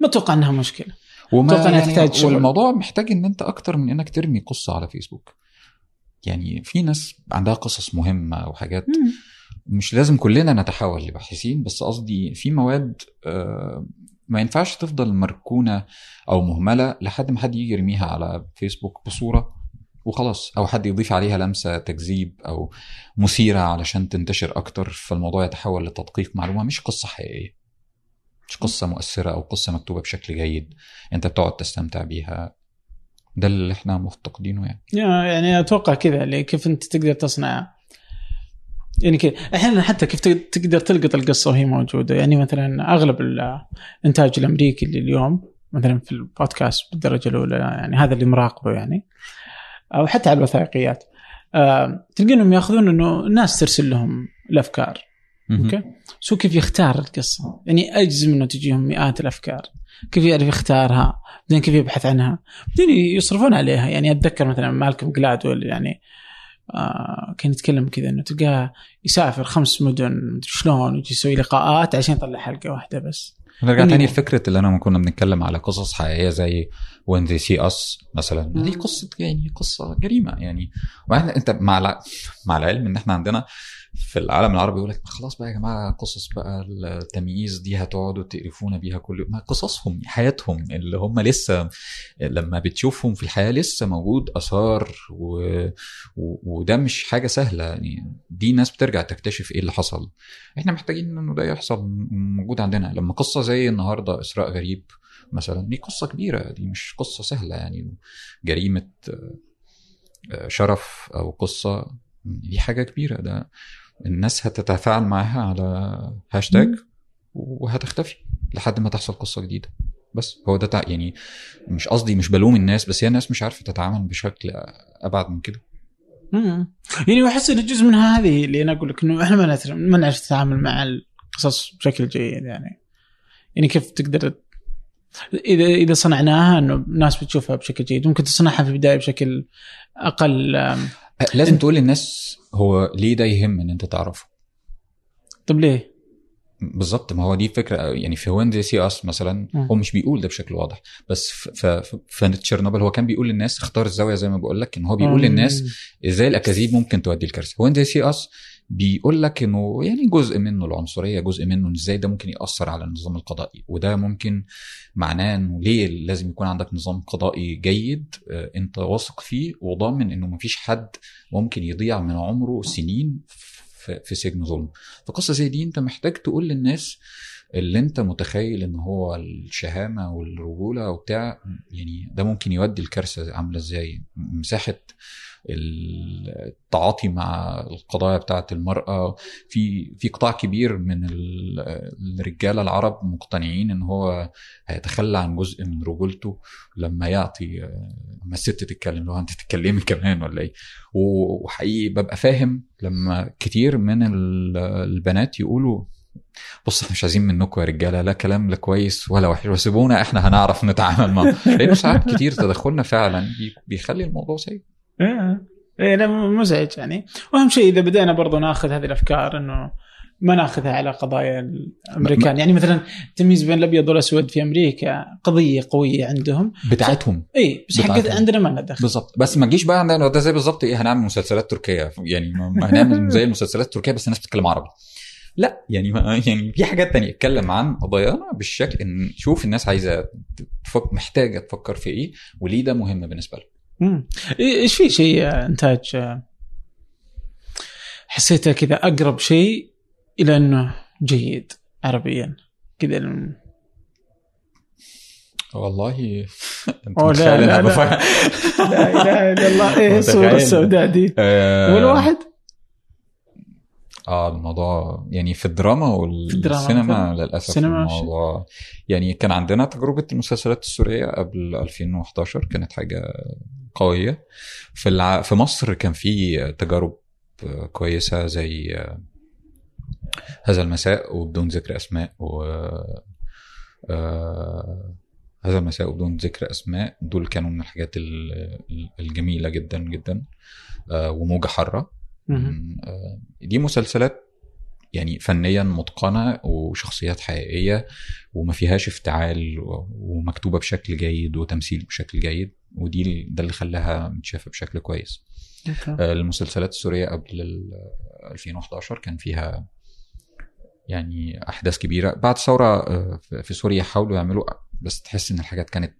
ما أتوقع إنها مشكلة. وما أتوقع إنها يعني تحتاج شغل. والموضوع محتاج إن أنت أكتر من إنك ترمي قصة على فيسبوك. يعني في ناس عندها قصص مهمة أو حاجات مش لازم كلنا نتحول لباحثين بس قصدي في مواد آه، ما ينفعش تفضل مركونة أو مهملة لحد ما حد يجي يرميها على فيسبوك بصورة وخلاص أو حد يضيف عليها لمسة تكذيب أو مثيرة علشان تنتشر أكتر فالموضوع يتحول لتدقيق معلومة مش قصة حقيقية. مش قصة مؤثرة أو قصة مكتوبة بشكل جيد. أنت بتقعد تستمتع بيها. ده اللي إحنا مفتقدينه يعني. يعني أتوقع كذا كيف أنت تقدر تصنع. يعني كذا. أحيانا حتى كيف تق- تقدر تلقط القصة وهي موجودة. يعني مثلا أغلب الإنتاج الأمريكي اللي اليوم مثلا في البودكاست بالدرجة الأولى يعني هذا اللي مراقبه يعني. أو حتى على الوثائقيات. آه تلقى انهم يأخذون إنه الناس ترسل لهم الأفكار. أوكي؟ هو كيف يختار القصة؟ يعني أجزم إنه تجيهم مئات الأفكار. كيف يعرف يختارها؟ بعدين كيف يبحث عنها؟ بعدين يصرفون عليها. يعني أتذكر مثلا مالكم جلادول يعني آه كان يتكلم كذا إنه تلقاه يسافر خمس مدن شلون ويجي يسوي لقاءات عشان يطلع حلقة واحدة بس. نرجع تاني لفكرة اللي لما كنا بنتكلم على قصص حقيقية زي When They See Us مثلا. دي قصة يعني قصة جريمة يعني أنت مع. مع العلم إن إحنا عندنا في العالم العربي يقول لك خلاص بقى يا جماعة قصص بقى التمييز دي هتقعدوا تقرفونا بيها كل يوم. قصصهم حياتهم اللي هم لسه لما بتشوفهم في الحياة لسه موجود آثار و... و... وده مش حاجة سهلة. يعني دي ناس بترجع تكتشف إيه اللي حصل. إحنا محتاجين إنه ده يحصل موجود عندنا. لما قصة زي النهارده إسراء غريب مثلا دي قصة كبيرة دي مش قصة سهلة. يعني جريمة شرف أو قصة دي حاجة كبيرة. ده الناس هتتفاعل معاها على هاشتاج وهتختفي لحد ما تحصل قصة جديدة. بس هو ده يعني مش قصدي مش بلوم الناس بس هي الناس مش عارفة تتعامل بشكل أبعد من كده. يعني احس إن جزء منها هذه اللي أنا أقول لك إنه إحنا ما ما نعرف نتعامل مع القصص بشكل جيد يعني. يعني كيف تقدر إذا إذا صنعناها إنه الناس بتشوفها بشكل جيد ممكن تصنعها في البداية بشكل أقل لازم تقول للناس هو ليه ده يهم إن أنت تعرفه طب ليه؟ بالظبط ما هو دي فكرة يعني في When They See Us مثلا م. هو مش بيقول ده بشكل واضح بس في تشيرنوبل هو كان بيقول للناس اختار الزاوية زي ما بقول لك إن هو بيقول م. للناس إزاي الأكاذيب ممكن تؤدي لكارثة When They See Us بيقول لك إنه يعني جزء منه العنصرية جزء منه إزاي ده ممكن يأثر على النظام القضائي. وده ممكن معناه إنه ليه لازم يكون عندك نظام قضائي جيد أنت واثق فيه وضامن إنه مفيش حد ممكن يضيع من عمره سنين في سجن ظلم. فقصه زي دي أنت محتاج تقول للناس اللي أنت متخيل إن هو الشهامة والرجولة وبتاع يعني ده ممكن يودي الكارثة عاملة إزاي؟ مساحة التعاطي مع القضايا بتاعة المرأة. في في قطاع كبير من الرجاله العرب مقتنعين إن هو هيتخلى عن جزء من رجولته لما يعطي لما الست تتكلم لو أنت تتكلمي كمان ولا إيه؟ وحقيقي ببقى فاهم لما كتير من البنات يقولوا بص إحنا مش عايزين منكم يا رجالة لا كلام لا كويس ولا وحش وسيبونا إحنا هنعرف نتعامل معاه لأنه ساعات كتير تدخلنا فعلا بيخلي الموضوع سيء. إيه إيه. مزعج يعني. وأهم شيء إذا بدينا برضو ناخذ هذه الأفكار إنه ما ناخذها على قضايا الأمريكان. يعني مثلا التمييز بين الأبيض والأسود في أمريكا قضية قوية عندهم. بتاعتهم اي بس حق عندنا ما لنا دخل. بالضبط. بس ما تجيش بقى عندنا ده زي بالظبط إيه هنعمل مسلسلات تركية. يعني ما هنعمل زي المسلسلات التركيه بس الناس بتتكلم عربي. لا يعني ما يعني في حاجات تانية. اتكلم عن قضايانا بالشكل إن شوف الناس عايزة تفك محتاجة تفكر في إيه وليه ده مهم بالنسبة لهم. امم إيش في شيء إنتاج؟ حسيته كذا أقرب شيء إلى إنه جيد عربيا. كذا والله أنت لا لا, لا, لا, لا إله إلا الله. إيه الصورة السوداء دي. آه ولا واحد آه الموضوع يعني في الدراما والسينما للأسف السينما الموضوع يعني كان عندنا تجربة المسلسلات السورية قبل 2011 كانت حاجة قوية. في الع... في مصر كان في تجارب كويسة زي هذا المساء وبدون ذكر أسماء و هذا المساء وبدون ذكر أسماء دول كانوا من الحاجات الجميلة جدا جدا وموجة حارة. دي مسلسلات يعني فنيا متقنة وشخصيات حقيقية وما فيهاش افتعال ومكتوبة بشكل جيد وتمثيل بشكل جيد ودي ده اللي خلاها متشافة بشكل كويس. المسلسلات السورية قبل 2011 كان فيها يعني أحداث كبيرة. بعد ثورة في سوريا حاولوا يعملوا بس تحس إن الحاجات كانت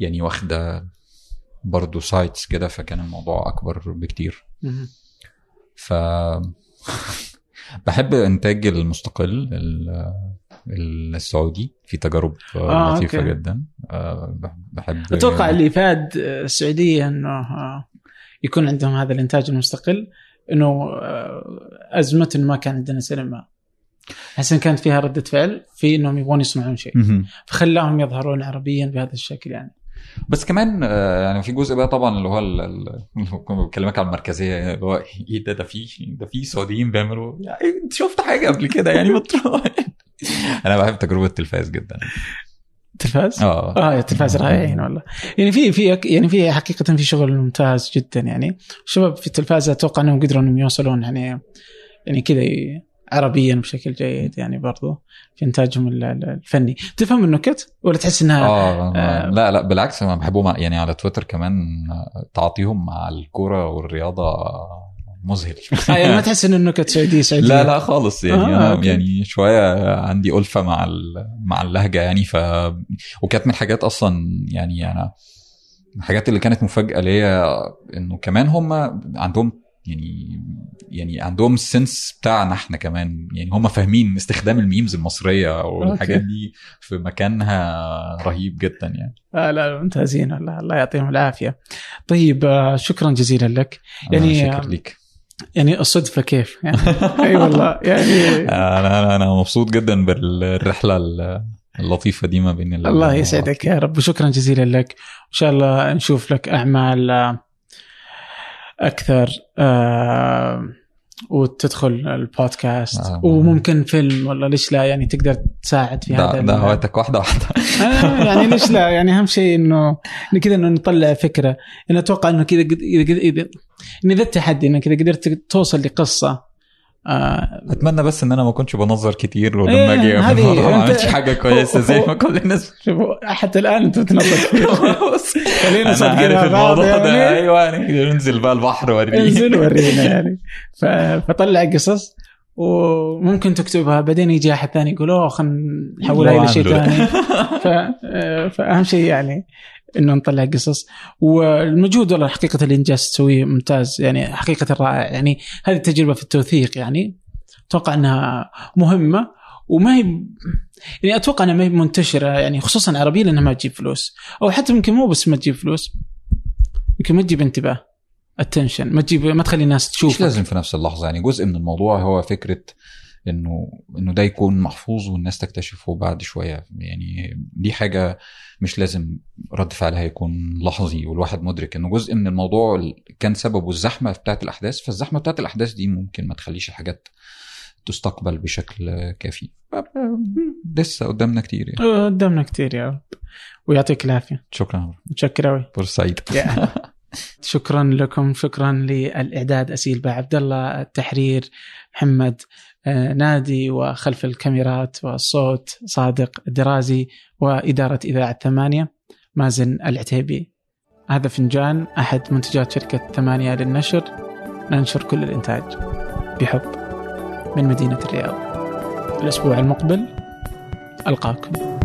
يعني واخدة برضه سايتس كده فكان الموضوع أكبر بكتير. ف بحب إنتاج المستقل السعودي في تجارب آه لطيفة أوكي. جدا. بحب أتوقع اللي فاد السعودية إنه يكون عندهم هذا الإنتاج المستقل. إنه ازمه ما كان عندنا سينما. احس إن كانت فيها ردة فعل في إنهم يبغون يصنعون شيء. فخلاهم يظهرون عربيا بهذا الشكل يعني. بس كمان يعني في جزء بقى طبعا اللي هو اللي بكلمك على المركزية اللي هو إيه ده ده في ده في سعوديين بيعملوا يعني أنت شفت حاجة قبل كده يعني؟ أنا بحب تجربة التلفاز جدا. التلفاز؟ آه. آه التلفاز رائعين والله. يعني في في يعني في حقيقة في شغل ممتاز جدا يعني. الشباب في التلفاز أتوقع إنهم قدروا إنهم يوصلون يعني يعني كذا عربيا بشكل جيد يعني برضو في إنتاجهم الفني. تفهم النكت ولا تحس إنها آه, آه لا لا بالعكس أنا بحبهم يعني على تويتر كمان تعاطيهم مع الكورة والرياضة مذهل. آه يعني ما تحس إنه النكت سعوديه سعوديه لا لا خالص. يعني آه، أنا أوكي. يعني شوية عندي ألفة مع مع اللهجة يعني ف وكانت من الحاجات أصلا يعني أنا الحاجات اللي كانت مفاجأة ليا إنه كمان هم عندهم يعني يعني عندهم ال sense بتاعنا إحنا كمان. يعني هم فاهمين استخدام ال memes المصرية والحاجات. دي في مكانها رهيب جدا يعني. آه لا ممتازين الله, الله يعطيهم العافية. طيب آه شكرا جزيلا لك. يعني- شاكر ليك. يعني الصدفة كيف؟ يعني أي والله يعني أنا أنا أنا مبسوط جدا بالرحلة اللطيفة دي ما بين ال- الله يسعدك يا رب. وشكرا جزيلا لك. إن شاء الله نشوف لك أعمال آه، أكثر آه، وتدخل البودكاست. آه. وممكن فيلم ولا ليش لا؟ يعني تقدر تساعد في هذا دعواتك واحدة واحدة. آه، يعني ليش لا؟ يعني أهم شيء إنه كذا إنه نطلع فكرة. أنا أتوقع إنه كذا إذا اذا إن ذا التحدي إنك إذا قدرت توصل لقصة آه أتمنى بس إن أنا ما كنتش بنظر كتير ولما إيه، أجي ما عملتش حاجة كويسة زي ما كل الناس شوفوا حتى الآن أنت بتنظر كثير خلينا صادقين الموضوع ده. يعني. أيوه يعني ننزل بقى البحر وريني. انزل ورينا يعني. فطلع قصص وممكن تكتبها. بعدين يجي أحد ثاني يقول أوه خلينا نحولها إلى شيء. ثاني. آه، فأهم شيء يعني. إنه نطلع قصص. والمجهود والله حقيقة اللي إنجاز تسويه ممتاز يعني حقيقة رائع. يعني هذه التجربه في التوثيق يعني أتوقع إنها مهمة. وما هي يعني أتوقع إنها ما هي منتشرة يعني خصوصا عربيه لانها ما تجيب فلوس. أو حتى يمكن مو بس ما تجيب فلوس يمكن ما تجيب انتباه التنشن ما تجيب ما تخلي الناس تشوف مش لازم في نفس اللحظة؟ يعني جزء من الموضوع هو فكرة إنه إنه ده يكون محفوظ والناس تكتشفه بعد شوية. يعني دي حاجة مش لازم رد فعلها يكون لحظي والواحد مدرك إنه جزء من الموضوع كان سببه الزحمة بتاعت الأحداث. فالزحمة بتاعت الأحداث دي ممكن ما تخليش الحاجات تستقبل بشكل كافي. لسه قدامنا كتير يعني. قدامنا كثير يا رب. ويعطيك العافية. شكرا. متشكر قوي فرصه سعيده شكرا لكم. شكرا للإعداد. أسيل با عبد الله التحرير محمد آه، نادي وخلف الكاميرات والصوت صادق الدرازي وإدارة إذاعة ثمانية مازن العتيبي. هذا فنجان أحد منتجات شركة ثمانية للنشر. ننشر كل الإنتاج بحب من مدينة الرياض. الأسبوع المقبل ألقاكم.